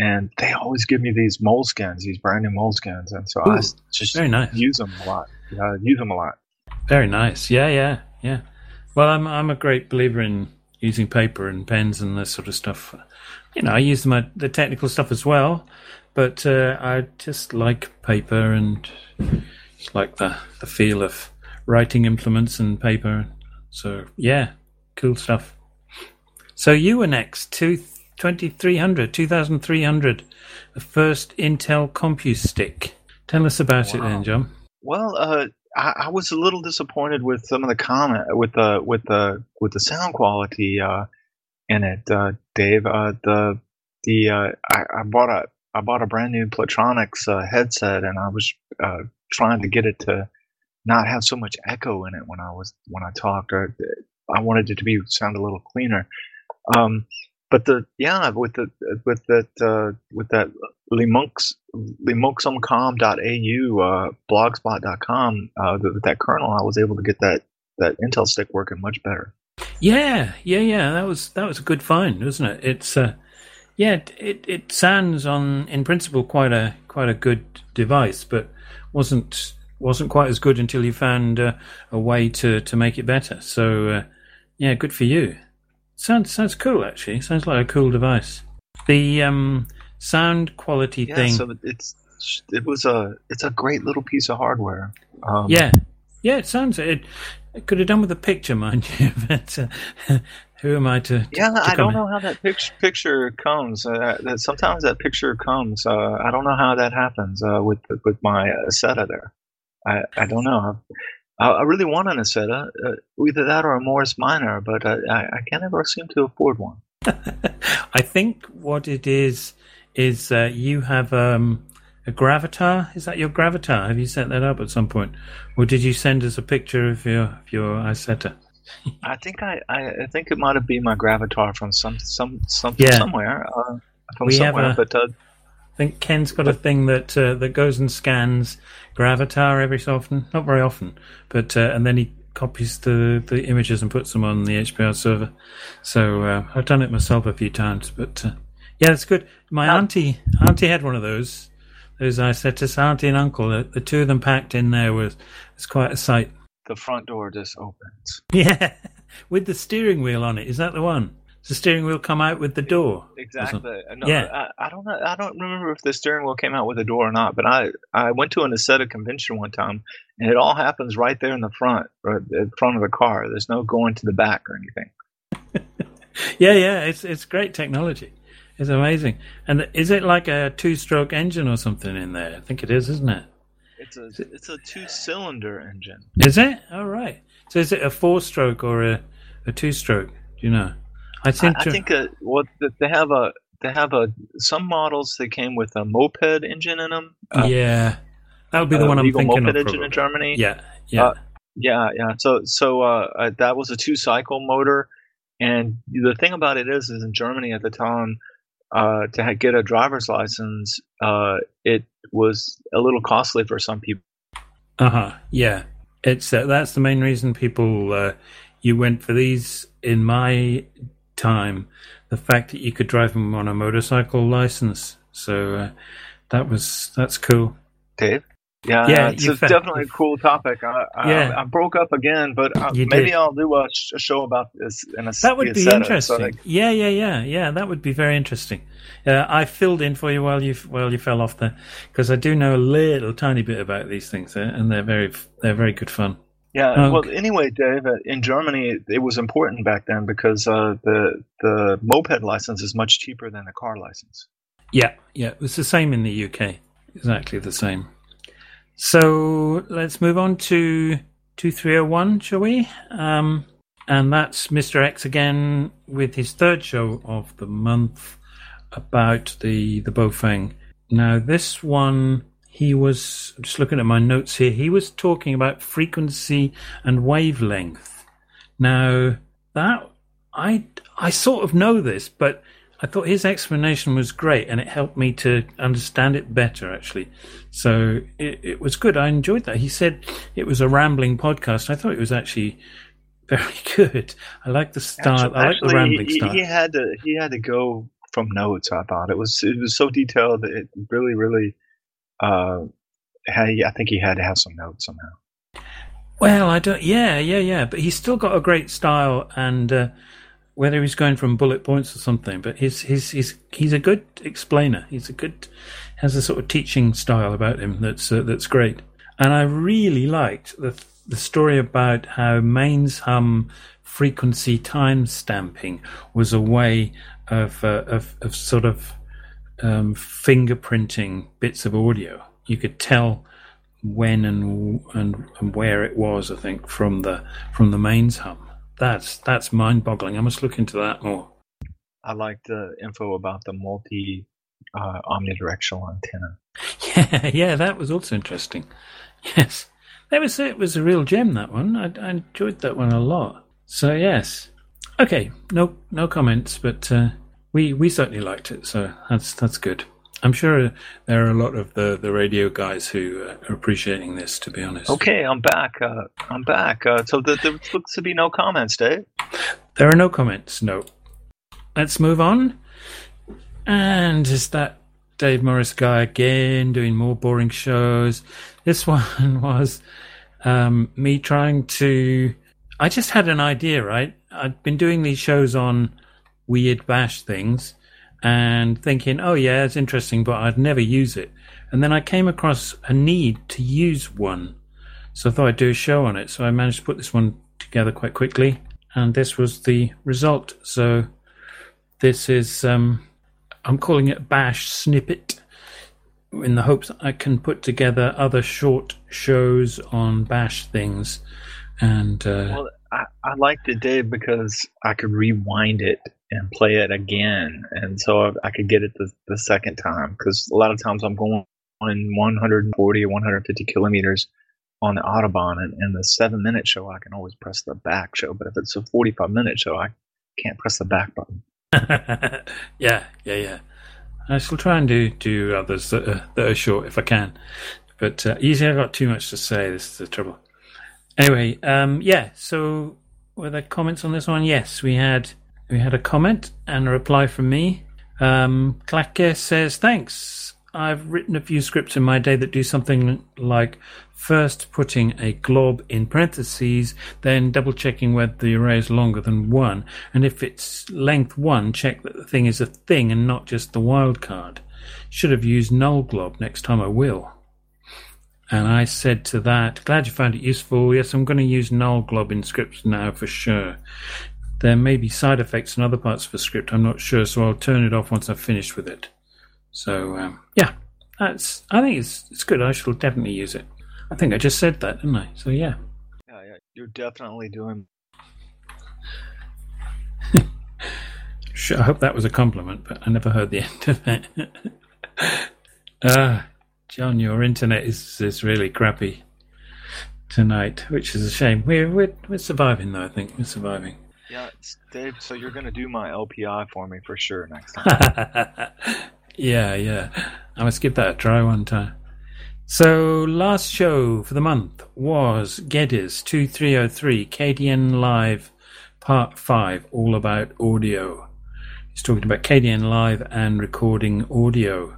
[SPEAKER 4] and they always give me these moleskins, these brand new moleskins, and so
[SPEAKER 3] Ooh,
[SPEAKER 4] I just
[SPEAKER 3] very nice.
[SPEAKER 4] use them a lot. Yeah, I use them a lot.
[SPEAKER 3] Very nice. Yeah, yeah, yeah. Well, I'm I'm a great believer in using paper and pens and this sort of stuff. You know, I use my the technical stuff as well, but uh, I just like paper and just like the the feel of writing implements and paper. So yeah, cool stuff. So you were next, two, 2300, 2300, the first Intel Compute Stick. Tell us about it then, John.
[SPEAKER 4] Well, uh, I, I was a little disappointed with some of the comment with the with the with the sound quality uh, in it, uh, Dave. Uh, the the uh, I, I bought a I bought a brand new Plantronics uh, headset, and I was uh, trying to get it to not have so much echo in it when I was when I talked. Or I wanted it to be sound a little cleaner. Um, but the yeah with the with that uh, with that Linuxium limonxumcom.au uh, blogspot.com uh, with that kernel I was able to get that that Intel stick working much better.
[SPEAKER 3] Yeah, yeah, yeah. That was that was a good find, wasn't it? It's uh, yeah, it, it it sounds on in principle quite a quite a good device, but wasn't wasn't quite as good until you found uh, a way to to make it better. So uh, yeah, good for you. Sounds sounds cool actually. Sounds like a cool device. The um, sound quality
[SPEAKER 4] Yeah,
[SPEAKER 3] thing.
[SPEAKER 4] so it's it was a it's a great little piece of hardware. Um,
[SPEAKER 3] Yeah, yeah. It sounds it. it could have done with a picture, mind you. But uh, who am I to? to
[SPEAKER 4] Yeah,
[SPEAKER 3] to
[SPEAKER 4] I don't know how that picture picture comes. Uh, that sometimes that picture comes. Uh, I don't know how that happens uh, with with my Isetta there. I, I don't know. I, I really want an Isetta, uh, either that or a Morris Minor, but I, I, I can't ever seem to afford one.
[SPEAKER 3] I think what it is is uh, you have um, a Gravatar. Is that your Gravatar? Have you set that up at some point, or did you send us a picture of your of your Isetta?
[SPEAKER 4] I think I, I, think it might have been my Gravatar from some some, some
[SPEAKER 3] Yeah.
[SPEAKER 4] somewhere uh, from
[SPEAKER 3] We
[SPEAKER 4] somewhere.
[SPEAKER 3] a-
[SPEAKER 4] but uh,
[SPEAKER 3] think Ken's got a thing that uh, that goes and scans Gravatar every so often, not very often, but uh, and then he copies the the images and puts them on the HPR server. So uh, I've done it myself a few times, but uh, yeah, it's good. My
[SPEAKER 4] How-
[SPEAKER 3] auntie auntie had one of those. Those I said to auntie and uncle, the, the two of them packed in there was was quite a sight.
[SPEAKER 4] the front door just opens.
[SPEAKER 3] Yeah, with the steering wheel on it. Is that the one? Does the steering wheel come out with the door?
[SPEAKER 4] Exactly. No,
[SPEAKER 3] Yeah.
[SPEAKER 4] I, I don't know. I don't remember if the steering wheel came out with a door or not. But I, I went to an Isetta convention one time, and it all happens right there in the front, or in front of the car. There's no going to the back or anything.
[SPEAKER 3] Yeah, yeah, it's it's great technology. It's amazing. And is it like a two-stroke engine or something in there? I think it is, isn't it?
[SPEAKER 4] It's a it's a two cylinder engine.
[SPEAKER 3] Is it? All right. So is it a four-stroke or a, a two-stroke? Do you know? I
[SPEAKER 4] I,
[SPEAKER 3] think.
[SPEAKER 4] I
[SPEAKER 3] to-
[SPEAKER 4] think uh, what that they have a they have a some models that came with a moped engine in them. Uh,
[SPEAKER 3] yeah, that would be the one I'm thinking
[SPEAKER 4] moped
[SPEAKER 3] of.
[SPEAKER 4] engine in. Germany.
[SPEAKER 3] Yeah, yeah.
[SPEAKER 4] Uh, Yeah, yeah. So, so uh, uh, that was a two-cycle motor, and the thing about it is, is in Germany at the time, uh, to get a driver's license, uh, it was a little costly for some people.
[SPEAKER 3] Uh huh. Yeah, it's uh, that's the main reason people uh, you went for these in my time. The fact that you could drive them on a motorcycle license, so uh, that was that's cool.
[SPEAKER 4] Dave. Yeah,
[SPEAKER 3] Yeah,
[SPEAKER 4] it's
[SPEAKER 3] you
[SPEAKER 4] a-
[SPEAKER 3] fa-
[SPEAKER 4] definitely a cool topic. I, I,
[SPEAKER 3] Yeah.
[SPEAKER 4] I broke up again, but uh,
[SPEAKER 3] You
[SPEAKER 4] maybe
[SPEAKER 3] did.
[SPEAKER 4] I'll do a, sh- a show about this in a
[SPEAKER 3] That would be interesting.
[SPEAKER 4] So like,
[SPEAKER 3] yeah, yeah, yeah, yeah. That would be very interesting. Uh, I filled in for you while you while you fell off there because I do know a little tiny bit about these things, uh, and they're very they're very good fun.
[SPEAKER 4] Yeah.
[SPEAKER 3] Oh,
[SPEAKER 4] well, anyway, Dave, uh, in Germany, it, it was important back then because uh, the the moped license is much cheaper than the car license.
[SPEAKER 3] Yeah, yeah. it was the same in the UK. Exactly the same. So let's move on to two three zero one, shall we? Um, and that's Mr. X again with his third show of the month about the the Baofeng. Now this one, he was just looking at my notes here. He was talking about frequency and wavelength. Now that I I sort of know this, but I thought his explanation was great, and it helped me to understand it better. Actually, so it, it was good. I enjoyed that. He said it was a rambling podcast. I thought it was actually very good. I like the style. I like the
[SPEAKER 4] Actually,
[SPEAKER 3] rambling
[SPEAKER 4] he,
[SPEAKER 3] style.
[SPEAKER 4] he had to he had to go from notes. I thought it was it was so detailed. That it really, really. Uh, I think he had to have some notes somehow.
[SPEAKER 3] Well, I don't. Yeah, yeah, yeah. But he's still got a great style, and uh, whether he's going from bullet points or something, but he's he's he's he's a good explainer. He's a good has a sort of teaching style about him that's uh, that's great. And I really liked the the story about how mains hum frequency time stamping was a way of uh, of, of sort of um, fingerprinting bits of audio. You could tell when and, and and where it was. I think from the from the mains hum. That's that's mind boggling. I must look into that more.
[SPEAKER 4] I like the info about the multi uh, omnidirectional antenna.
[SPEAKER 3] Yeah, yeah, that was also interesting. Yes, that was it. Was a real gem. That one. I, I enjoyed that one a lot. So yes, okay. No, no comments, but uh, we we certainly liked it. So that's that's good. I'm sure there are a lot of the, the radio guys who uh, are appreciating this. To be honest.
[SPEAKER 4] Okay, I'm back. Uh, I'm back. Uh, so there, there looks to be no comments, Dave.
[SPEAKER 3] There are no comments. No. Let's move on. And is that Dave Morris guy again doing more boring shows? This one was um, me trying to. I just had an idea, right? I'd been doing these shows on weird bash things and thinking, oh yeah, it's interesting, but I'd never use it. And then I came across a need to use one. So I thought I'd do a show on it. So I managed to put this one together quite quickly. And this was the result. So this is, um, I'm calling it Bash Snippet in the hopes I can put together other short shows on Bash things. And, uh,
[SPEAKER 4] well, I, I liked it, Dave, because I could rewind it and play it again, and so I could get it the, the second time. Because a lot of times I'm going 140 or 150 kilometers on the autobahn, and in the seven minute show I can always press the back show, but if it's a 45 minute show, I can't press the back button.
[SPEAKER 3] yeah, yeah, yeah. I shall try and do do others that are, that are short if I can, but uh, usually I've got too much to say. This is the trouble. Anyway, um, yeah. So were there comments on this one? Yes, we had we had a comment and a reply from me. Um, Klacke says, Thanks. I've written a few scripts in my day that do something like first putting a glob in parentheses, then double checking whether the array is longer than one, and if it's length one, check that the thing is a thing and not just the wildcard. Should have used nullglob next time I will. And I said to that, glad you found it useful. Yes, I'm going to use nullglob in scripts now for sure. There may be side effects in other parts of the script. I'm not sure, so I'll turn it off once I've finished with it. So um, yeah, that's. I think it's it's good. I shall definitely use it. I think I just said that, didn't I? So yeah.
[SPEAKER 4] Yeah, yeah. You're definitely doing.
[SPEAKER 3] sure, I hope that was a compliment, but I never heard the end of it. Ah, uh, John, your internet is is really crappy tonight, which is a shame. We're we're we're surviving though. I think we're surviving.
[SPEAKER 4] Yeah, Dave. So you're going to do my LPI for me for sure next time.
[SPEAKER 3] yeah, yeah. I must give that a try one time. So last show for the month was Geddes 2303 Kdenlive Part 5, all about audio. He's talking about Kdenlive and recording audio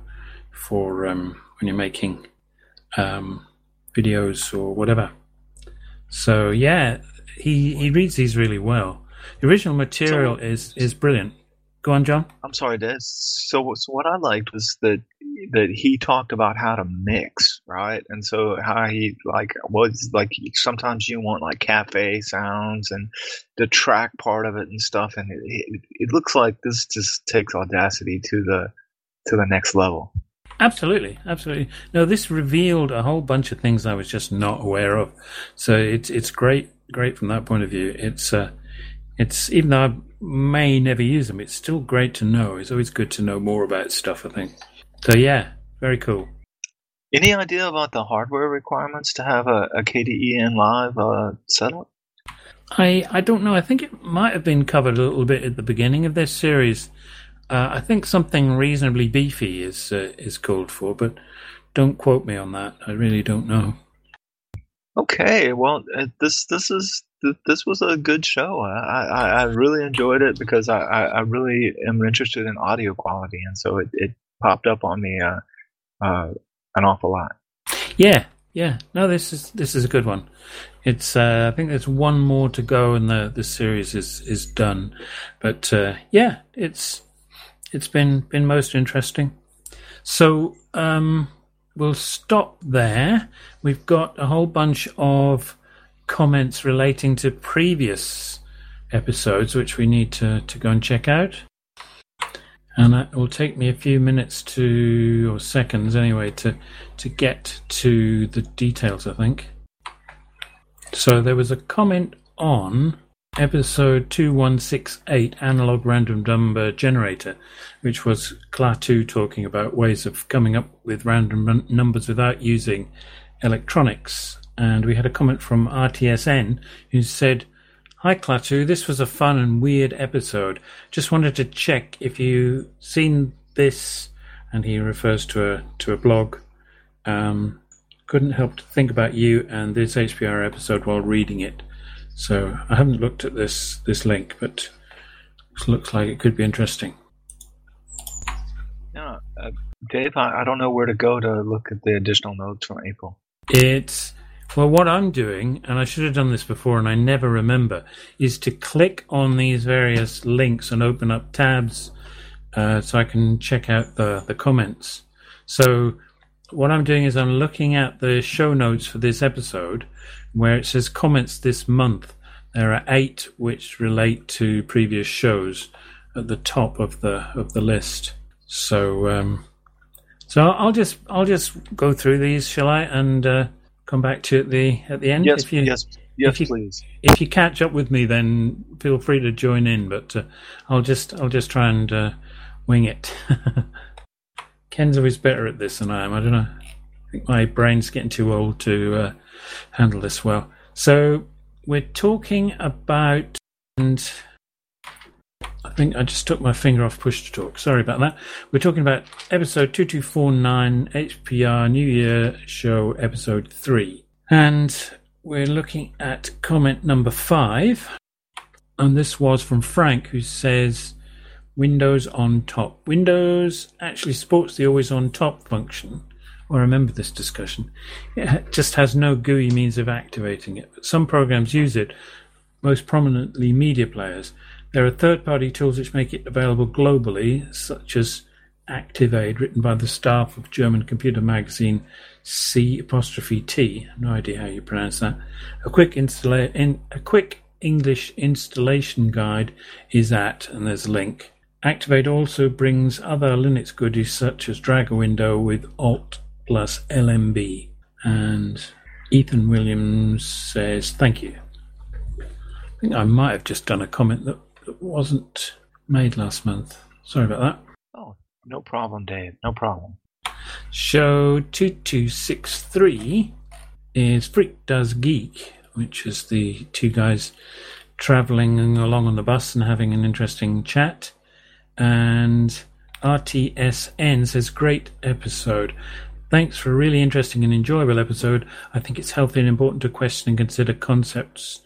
[SPEAKER 3] for um, when you're making um, videos or whatever. So yeah, he, he reads these really well. The original material so, is is brilliant. Go on, John.
[SPEAKER 4] I'm sorry, Des. So, so what I liked was that that he talked about how to mix, right? And so how he like was like sometimes you want like cafe sounds and the track part of it and stuff, and it, it, it looks like this just takes audacity to the to the next level.
[SPEAKER 3] Absolutely, absolutely. No, this revealed a whole bunch of things I was just not aware of. So it's it's great, great from that point of view. It's uh, it's even though I may never use them, it's still great to know. It's always good to know more about stuff. I think. So yeah, very cool.
[SPEAKER 4] Any idea about the hardware requirements to have a, a Kdenlive uh, setup?
[SPEAKER 3] I I don't know. I think it might have been covered a little bit at the beginning of this series. Uh, I think something reasonably beefy is uh, is called for, but don't quote me on that. I really don't know.
[SPEAKER 4] Okay, well, uh, this this is th- this was a good show. I, I, I really enjoyed it because I, I, I really am interested in audio quality, and so it, it popped up on me uh, uh, an awful lot.
[SPEAKER 3] Yeah, yeah. No, this is this is a good one. It's uh, I think there's one more to go, and the the series is is done. But uh, yeah, it's it's been been most interesting. So um, we'll stop there. We've got a whole bunch of comments relating to previous episodes, which we need to, to go and check out. And it will take me a few minutes to, or seconds anyway, to, to get to the details, I think. So there was a comment on episode 2168 Analog Random Number Generator, which was Klaatu talking about ways of coming up with random numbers without using electronics. And we had a comment from RTSN who said, Hi Klaatu, this was a fun and weird episode. Just wanted to check if you seen this, and he refers to a to a blog. Um, couldn't help to think about you and this HPR episode while reading it. So I haven't looked at this this link, but it looks like it could be interesting.
[SPEAKER 4] Yeah, uh, Dave, I, I don't know where to go to look at the additional notes from April.
[SPEAKER 3] It's well, what I'm doing, and I should have done this before, and I never remember, is to click on these various links and open up tabs uh, so I can check out the, the comments. So, what I'm doing is I'm looking at the show notes for this episode where it says comments this month. There are eight which relate to previous shows at the top of the of the list. So, um, so I'll just I'll just go through these, shall I? And uh, come back to at the at the end?
[SPEAKER 4] Yes, if you, yes, yes,
[SPEAKER 3] if you,
[SPEAKER 4] please.
[SPEAKER 3] If you catch up with me, then feel free to join in. But uh, I'll just I'll just try and uh, wing it. Ken's always better at this than I am. I don't know. I think my brain's getting too old to uh, handle this well. So we're talking about and. I think I just took my finger off push to talk. Sorry about that. We're talking about episode 2249 HPR New Year Show, episode 3. And we're looking at comment number 5. And this was from Frank, who says Windows on top. Windows actually supports the always on top function. I remember this discussion. It just has no GUI means of activating it, but some programs use it, most prominently media players. There are third-party tools which make it available globally, such as ActiveAid, written by the staff of German computer magazine C apostrophe T. No idea how you pronounce that. A quick installa- in, a quick English installation guide is at, and there's a link. ActiveAid also brings other Linux goodies such as drag a window with Alt plus LMB. And Ethan Williams says, "Thank you." I think I might have just done a comment that that wasn't made last month. Sorry about that.
[SPEAKER 4] Oh, no problem, Dave. No problem.
[SPEAKER 3] Show 2263 is Freak Does Geek, which is the two guys traveling along on the bus and having an interesting chat. And RTSN says, Great episode. Thanks for a really interesting and enjoyable episode. I think it's healthy and important to question and consider concepts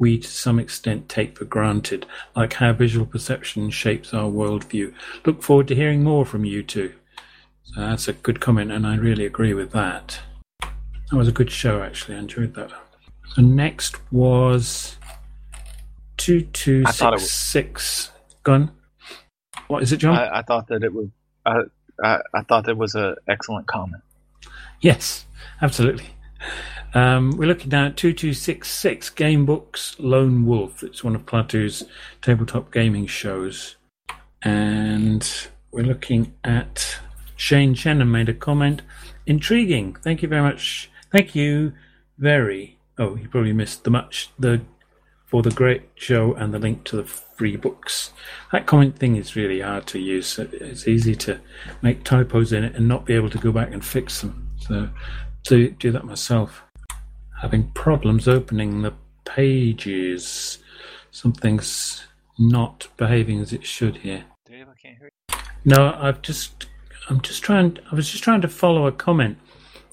[SPEAKER 3] we to some extent take for granted, like how visual perception shapes our worldview. Look forward to hearing more from you two. So that's a good comment, and I really agree with that. That was a good show, actually. I enjoyed that. So next was two two six six gun. What is it, John?
[SPEAKER 4] I, I thought that it was. I, I, I thought that was an excellent comment.
[SPEAKER 3] Yes, absolutely. Um, we're looking now at 2266 Gamebooks Lone Wolf. It's one of Klaatu's tabletop gaming shows. And we're looking at Shane Shannon made a comment. Intriguing. Thank you very much. Thank you very. Oh, you probably missed the much the for the great show and the link to the free books. That comment thing is really hard to use. It's easy to make typos in it and not be able to go back and fix them. So to do that myself having problems opening the pages. Something's not behaving as it should here.
[SPEAKER 4] Dave, I can't hear you.
[SPEAKER 3] No, I've just I'm just trying I was just trying to follow a comment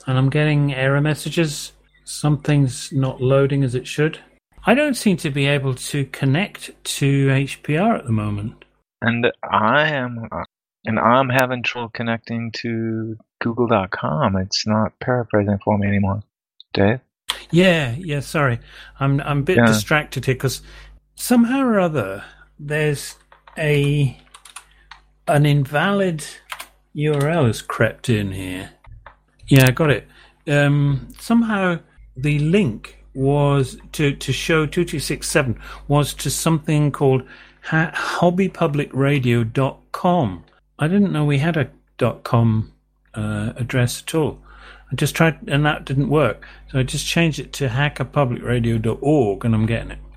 [SPEAKER 3] and I'm getting error messages. Something's not loading as it should. I don't seem to be able to connect to HPR at the moment.
[SPEAKER 4] And I am, and I'm having trouble connecting to Google.com. It's not paraphrasing for me anymore. Dave.
[SPEAKER 3] Yeah, yeah. Sorry, I'm I'm a bit
[SPEAKER 4] Yeah.
[SPEAKER 3] distracted here because somehow or other there's a an invalid URL has crept in here. Yeah, I got it. Um, somehow the link was to to show two two six seven was to something called ha- hobbypublicradio.com. I didn't know we had a dot .com uh, address at all. I just tried, and that didn't work. So I just changed it to hackerpublicradio.org, and I'm getting it.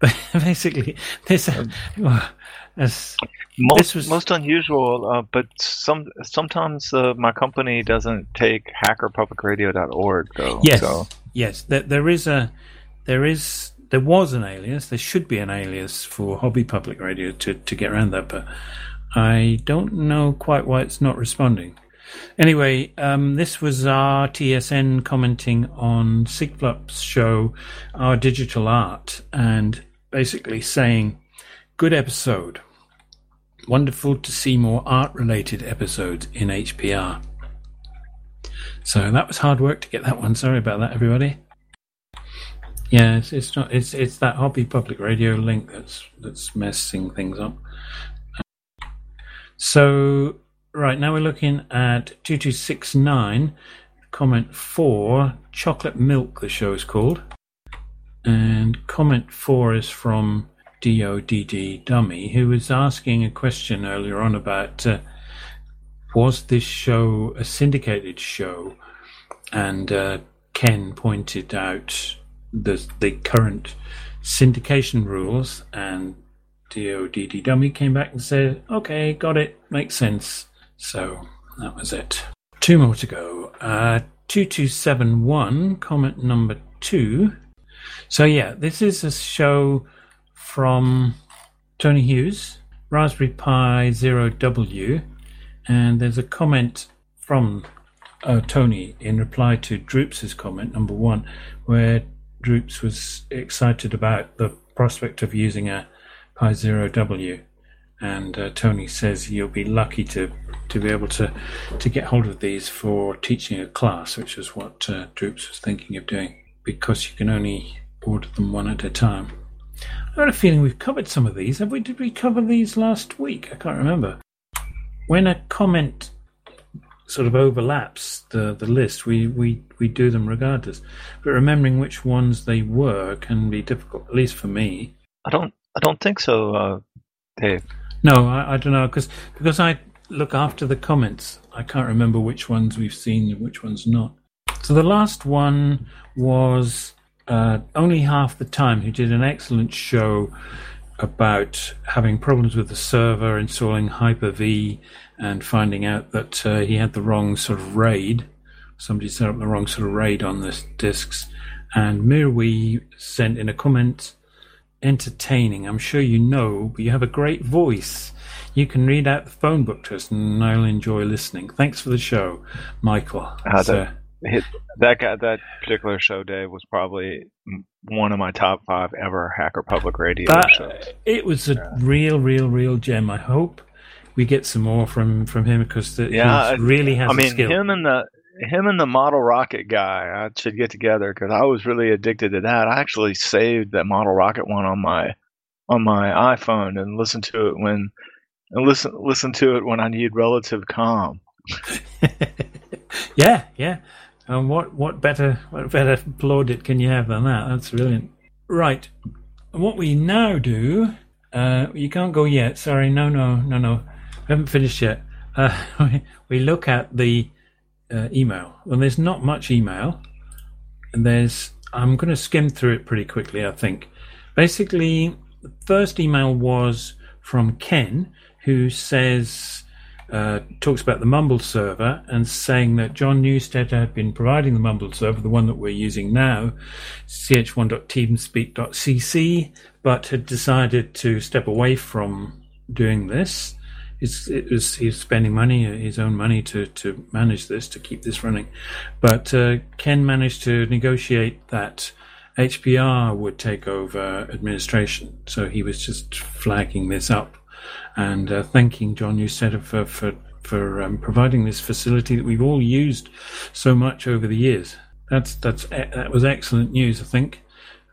[SPEAKER 3] But basically, this, well, this,
[SPEAKER 4] Most,
[SPEAKER 3] This was-
[SPEAKER 4] most unusual, uh, but some sometimes uh, my company doesn't take hackerpublicradio.org though.
[SPEAKER 3] yes,
[SPEAKER 4] So
[SPEAKER 3] yes, there, there is a, there is, there was an alias. There should be an alias for Hobby Public Radio to to get around that, but I don't know quite why it's not responding. Anyway, um, this was RTSN commenting on Sigflup's show, Our Digital Art, and basically saying, good episode. Wonderful to see more art related episodes in HPR. So that was hard work to get that one. Sorry about that, everybody. Yeah, it's, it's not. It's it's that hobby public radio link that's that's messing things up. So right now we're looking at two two six nine, comment four, chocolate milk. The show is called, and comment four is from dodddummy, who was asking a question earlier on about uh, was this show a syndicated show, and uh, Ken pointed out the the current syndication rules, and dodddummy came back and said, "Okay, got it, makes sense." So that was it. Two more to go. Uh, two two seven one comment number two. So yeah, this is a show from Tony Hughes, Raspberry Pi Zero W, and there's a comment from uh, Tony in reply to Droops' comment number one, where Droops was excited about the prospect of using a Pi Zero W, and uh, Tony says you'll be lucky to to be able to to get hold of these for teaching a class, which is what uh, Droops was thinking of doing, because you can only order them one at a time. I've got a feeling we've covered some of these. Have we? Did we cover these last week? I can't remember. When a comment sort of overlaps the, the list, we, we, we do them regardless. But remembering which ones they were can be difficult, at least for me.
[SPEAKER 4] I don't I don't think so, uh, Dave.
[SPEAKER 3] No, I, I don't know because because I look after the comments. I can't remember which ones we've seen and which ones not. So the last one was uh, only half the time. Who did an excellent show about having problems with the server, installing Hyper-V, and finding out that uh, he had the wrong sort of RAID. Somebody set up the wrong sort of RAID on the disks. And Mirwi sent in a comment entertaining. I'm sure you know, but you have a great voice. You can read out the phone book to us, and I'll enjoy listening. Thanks for the show, Michael.
[SPEAKER 4] Ah,
[SPEAKER 3] so-
[SPEAKER 4] that- that guy, that particular show, Dave, was probably one of my top five ever Hacker Public Radio shows.
[SPEAKER 3] it was a real, real, real gem. I hope we get some more from from him because the,
[SPEAKER 4] Yeah,
[SPEAKER 3] he really has
[SPEAKER 4] I
[SPEAKER 3] a
[SPEAKER 4] mean,
[SPEAKER 3] skill.
[SPEAKER 4] him and the him and the model rocket guy I should get together because I was really addicted to that. I actually saved that model rocket one on my on my iPhone and listened to it when and listen listen to it when I need relative calm.
[SPEAKER 3] yeah, yeah. And what what better what better plaudit can you have than that? That's brilliant. Right. What we now do, uh, you can't go yet. Sorry, no, no, no, no. We haven't finished yet. Uh, we, we look at the uh, email. Well, there's not much email, and there's. I'm going to skim through it pretty quickly. I think. Basically, the first email was from Ken, who says uh, talks about the Mumble server and saying that John Newstead had been providing the Mumble server, the one that we're using now, ch1.teamspeak.cc, but had decided to step away from doing this. It's, it was he's spending money, his own money, to to manage this, to keep this running. But uh, Ken managed to negotiate that HPR would take over administration. So he was just flagging this up and uh, thanking John Newstetter for for for um, providing this facility that we've all used so much over the years. That's that's that was excellent news. I think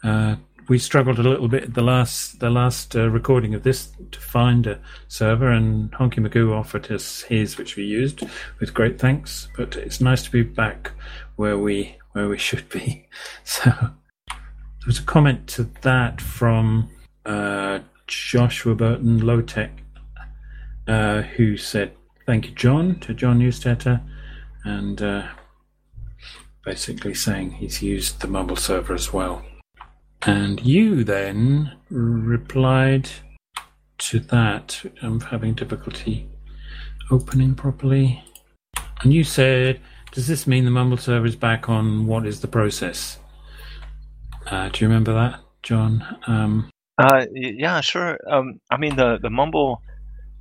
[SPEAKER 3] uh, we struggled a little bit at the last the last uh, recording of this to find a server, and Honky Magoo offered us his, which we used with great thanks. But it's nice to be back where we where we should be. So there was a comment to that from uh, Joshua Burton Low Tech, uh, who said, "Thank you, John," to John Newstetter, and uh, basically saying he's used the Mumble server as well. And you then replied to that. I'm having difficulty opening properly. And you said, Does this mean the Mumble server is back on what is the process? Uh, do you remember that, John? Um,
[SPEAKER 4] uh, yeah, sure. Um, I mean, the, the Mumble.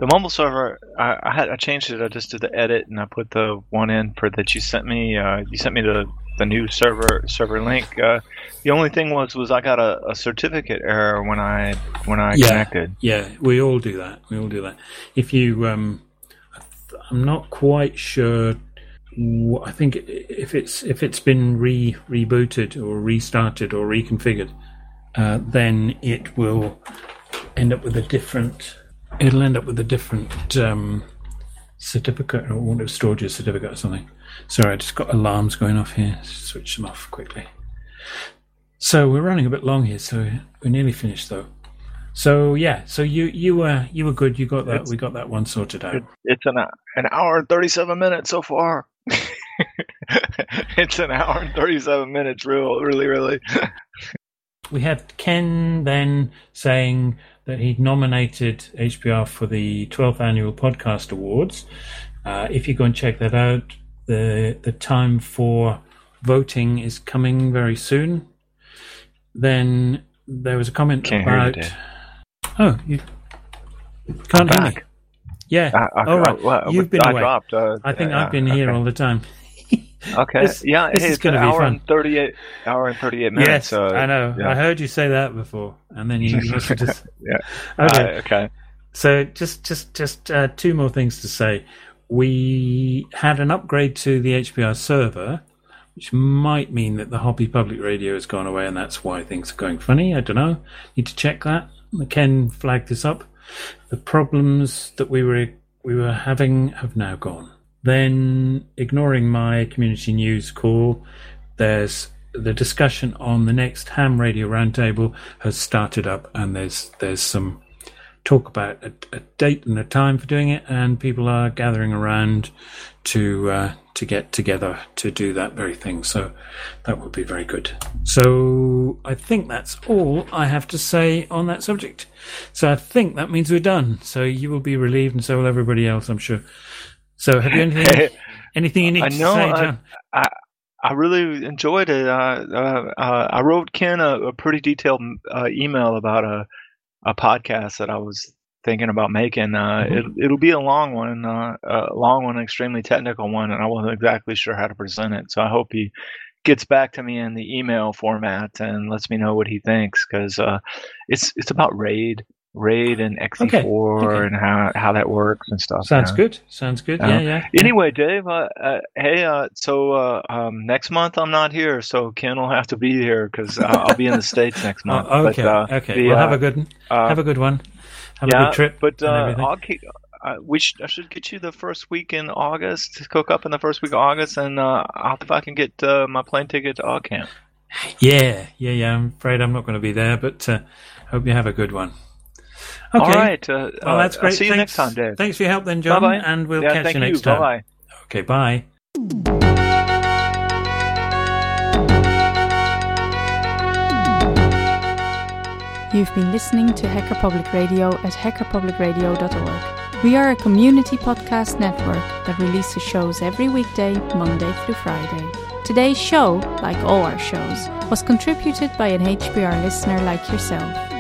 [SPEAKER 4] The Mumble server, I, I, had I changed it. I just did the edit and I put the one in for that you sent me. Uh, you sent me the the new server server link. Uh, the only thing was was I got a, a certificate error when I when I
[SPEAKER 3] yeah,
[SPEAKER 4] connected.
[SPEAKER 3] Yeah, we all do that. We all do that. If you, um, I'm not quite sure. I think if it's if it's been re rebooted or restarted or reconfigured, uh, then it will end up with a different. It'll end up with a different um, certificate or would have stored your certificate or something. Sorry, I just got alarms going off here. Switch them off quickly. So we're running a bit long here, so we're nearly finished though. So yeah, so you you were you were good. You got that. It's, we got that one sorted out.
[SPEAKER 4] It's an an hour and thirty seven minutes so far. it's an hour and thirty seven minutes. Real, really, really.
[SPEAKER 3] we had Ken then saying that he'd nominated HPR for the 12th annual podcast awards. Uh, if you go and check that out, the the time for voting is coming very soon. Then there was a comment
[SPEAKER 4] can't
[SPEAKER 3] about. Oh, you can't
[SPEAKER 4] I'm
[SPEAKER 3] hear
[SPEAKER 4] back.
[SPEAKER 3] me. Yeah.
[SPEAKER 4] I, I,
[SPEAKER 3] all right.
[SPEAKER 4] well,
[SPEAKER 3] You've been
[SPEAKER 4] I
[SPEAKER 3] away.
[SPEAKER 4] dropped. Uh,
[SPEAKER 3] I think
[SPEAKER 4] yeah,
[SPEAKER 3] I've been here all the time.
[SPEAKER 4] Okay.
[SPEAKER 3] This-
[SPEAKER 4] yeah.
[SPEAKER 3] this
[SPEAKER 4] hey,
[SPEAKER 3] is gonna
[SPEAKER 4] an
[SPEAKER 3] be
[SPEAKER 4] hour
[SPEAKER 3] fun.
[SPEAKER 4] and thirty eight hour and thirty eight minutes.
[SPEAKER 3] yes,
[SPEAKER 4] so,
[SPEAKER 3] I know.
[SPEAKER 4] yeah.
[SPEAKER 3] I heard you say that before, and then you must have just.
[SPEAKER 4] Yeah.
[SPEAKER 3] Okay.
[SPEAKER 4] Uh, okay.
[SPEAKER 3] So just just just uh, two more things to say. We had an upgrade to the HPR server, which might mean that the Hobby Public Radio has gone away, and that's why things are going funny. I don't know. Need to check that. Ken flagged this up. The problems that we were we were having have now gone. Then, ignoring my community news call, there's the discussion on the next Ham Radio Roundtable has started up, and there's there's some talk about a, a date and a time for doing it, and people are gathering around to uh, to get together to do that very thing. So that would be very good. So I think that's all I have to say on that subject. So I think that means we're done. So you will be relieved, and so will everybody else, I'm sure. So have you anything anything you need
[SPEAKER 4] I
[SPEAKER 3] to
[SPEAKER 4] know,
[SPEAKER 3] say,
[SPEAKER 4] I-
[SPEAKER 3] John?
[SPEAKER 4] I really enjoyed it. Uh, uh, uh, I wrote Ken a, a pretty detailed uh, email about a a podcast that I was thinking about making. Uh,
[SPEAKER 3] Mhm.
[SPEAKER 4] it, it'll be a long one, uh, a long one, extremely technical one, and I wasn't exactly sure how to present it. So I hope he gets back to me in the email format and lets me know what he thinks because uh, it's it's about RAID, RAID and ext4
[SPEAKER 3] okay.
[SPEAKER 4] and how how that works and stuff.
[SPEAKER 3] Sounds
[SPEAKER 4] yeah.
[SPEAKER 3] good. Sounds good.
[SPEAKER 4] Uh,
[SPEAKER 3] yeah, yeah.
[SPEAKER 4] Anyway, Dave, uh, uh, hey, uh, so uh, um, next month I'm not here, so Ken will have to be here because uh, I'll be in the states next month.
[SPEAKER 3] Oh, okay.
[SPEAKER 4] But, uh,
[SPEAKER 3] okay.
[SPEAKER 4] the,
[SPEAKER 3] well, have a good one.
[SPEAKER 4] uh,
[SPEAKER 3] have a good one. Have
[SPEAKER 4] yeah,
[SPEAKER 3] a good trip.
[SPEAKER 4] But. I'll keep, uh, we sh- I should get you the first week in August to cook up in the first week of August, and uh, I'll if I can get uh, my plane ticket to Camp.
[SPEAKER 3] Yeah, yeah, yeah. I'm afraid I'm not going to be there, but uh, hope you have a good one. Okay.
[SPEAKER 4] All right. Uh,
[SPEAKER 3] Well, that's
[SPEAKER 4] uh,
[SPEAKER 3] great.
[SPEAKER 4] I'll see you
[SPEAKER 3] Thanks.
[SPEAKER 4] next time, Dave.
[SPEAKER 3] Thanks for your help, then, John.
[SPEAKER 4] Bye-bye.
[SPEAKER 3] And we'll
[SPEAKER 4] yeah,
[SPEAKER 3] catch
[SPEAKER 4] thank
[SPEAKER 3] you next time.
[SPEAKER 4] Bye-bye.
[SPEAKER 3] Okay, bye.
[SPEAKER 2] You've been listening to Hacker Public Radio at hackerpublicradio.org. We are a community podcast network that releases shows every weekday, Monday through Friday. Today's show, like all our shows, was contributed by an HPR listener like yourself.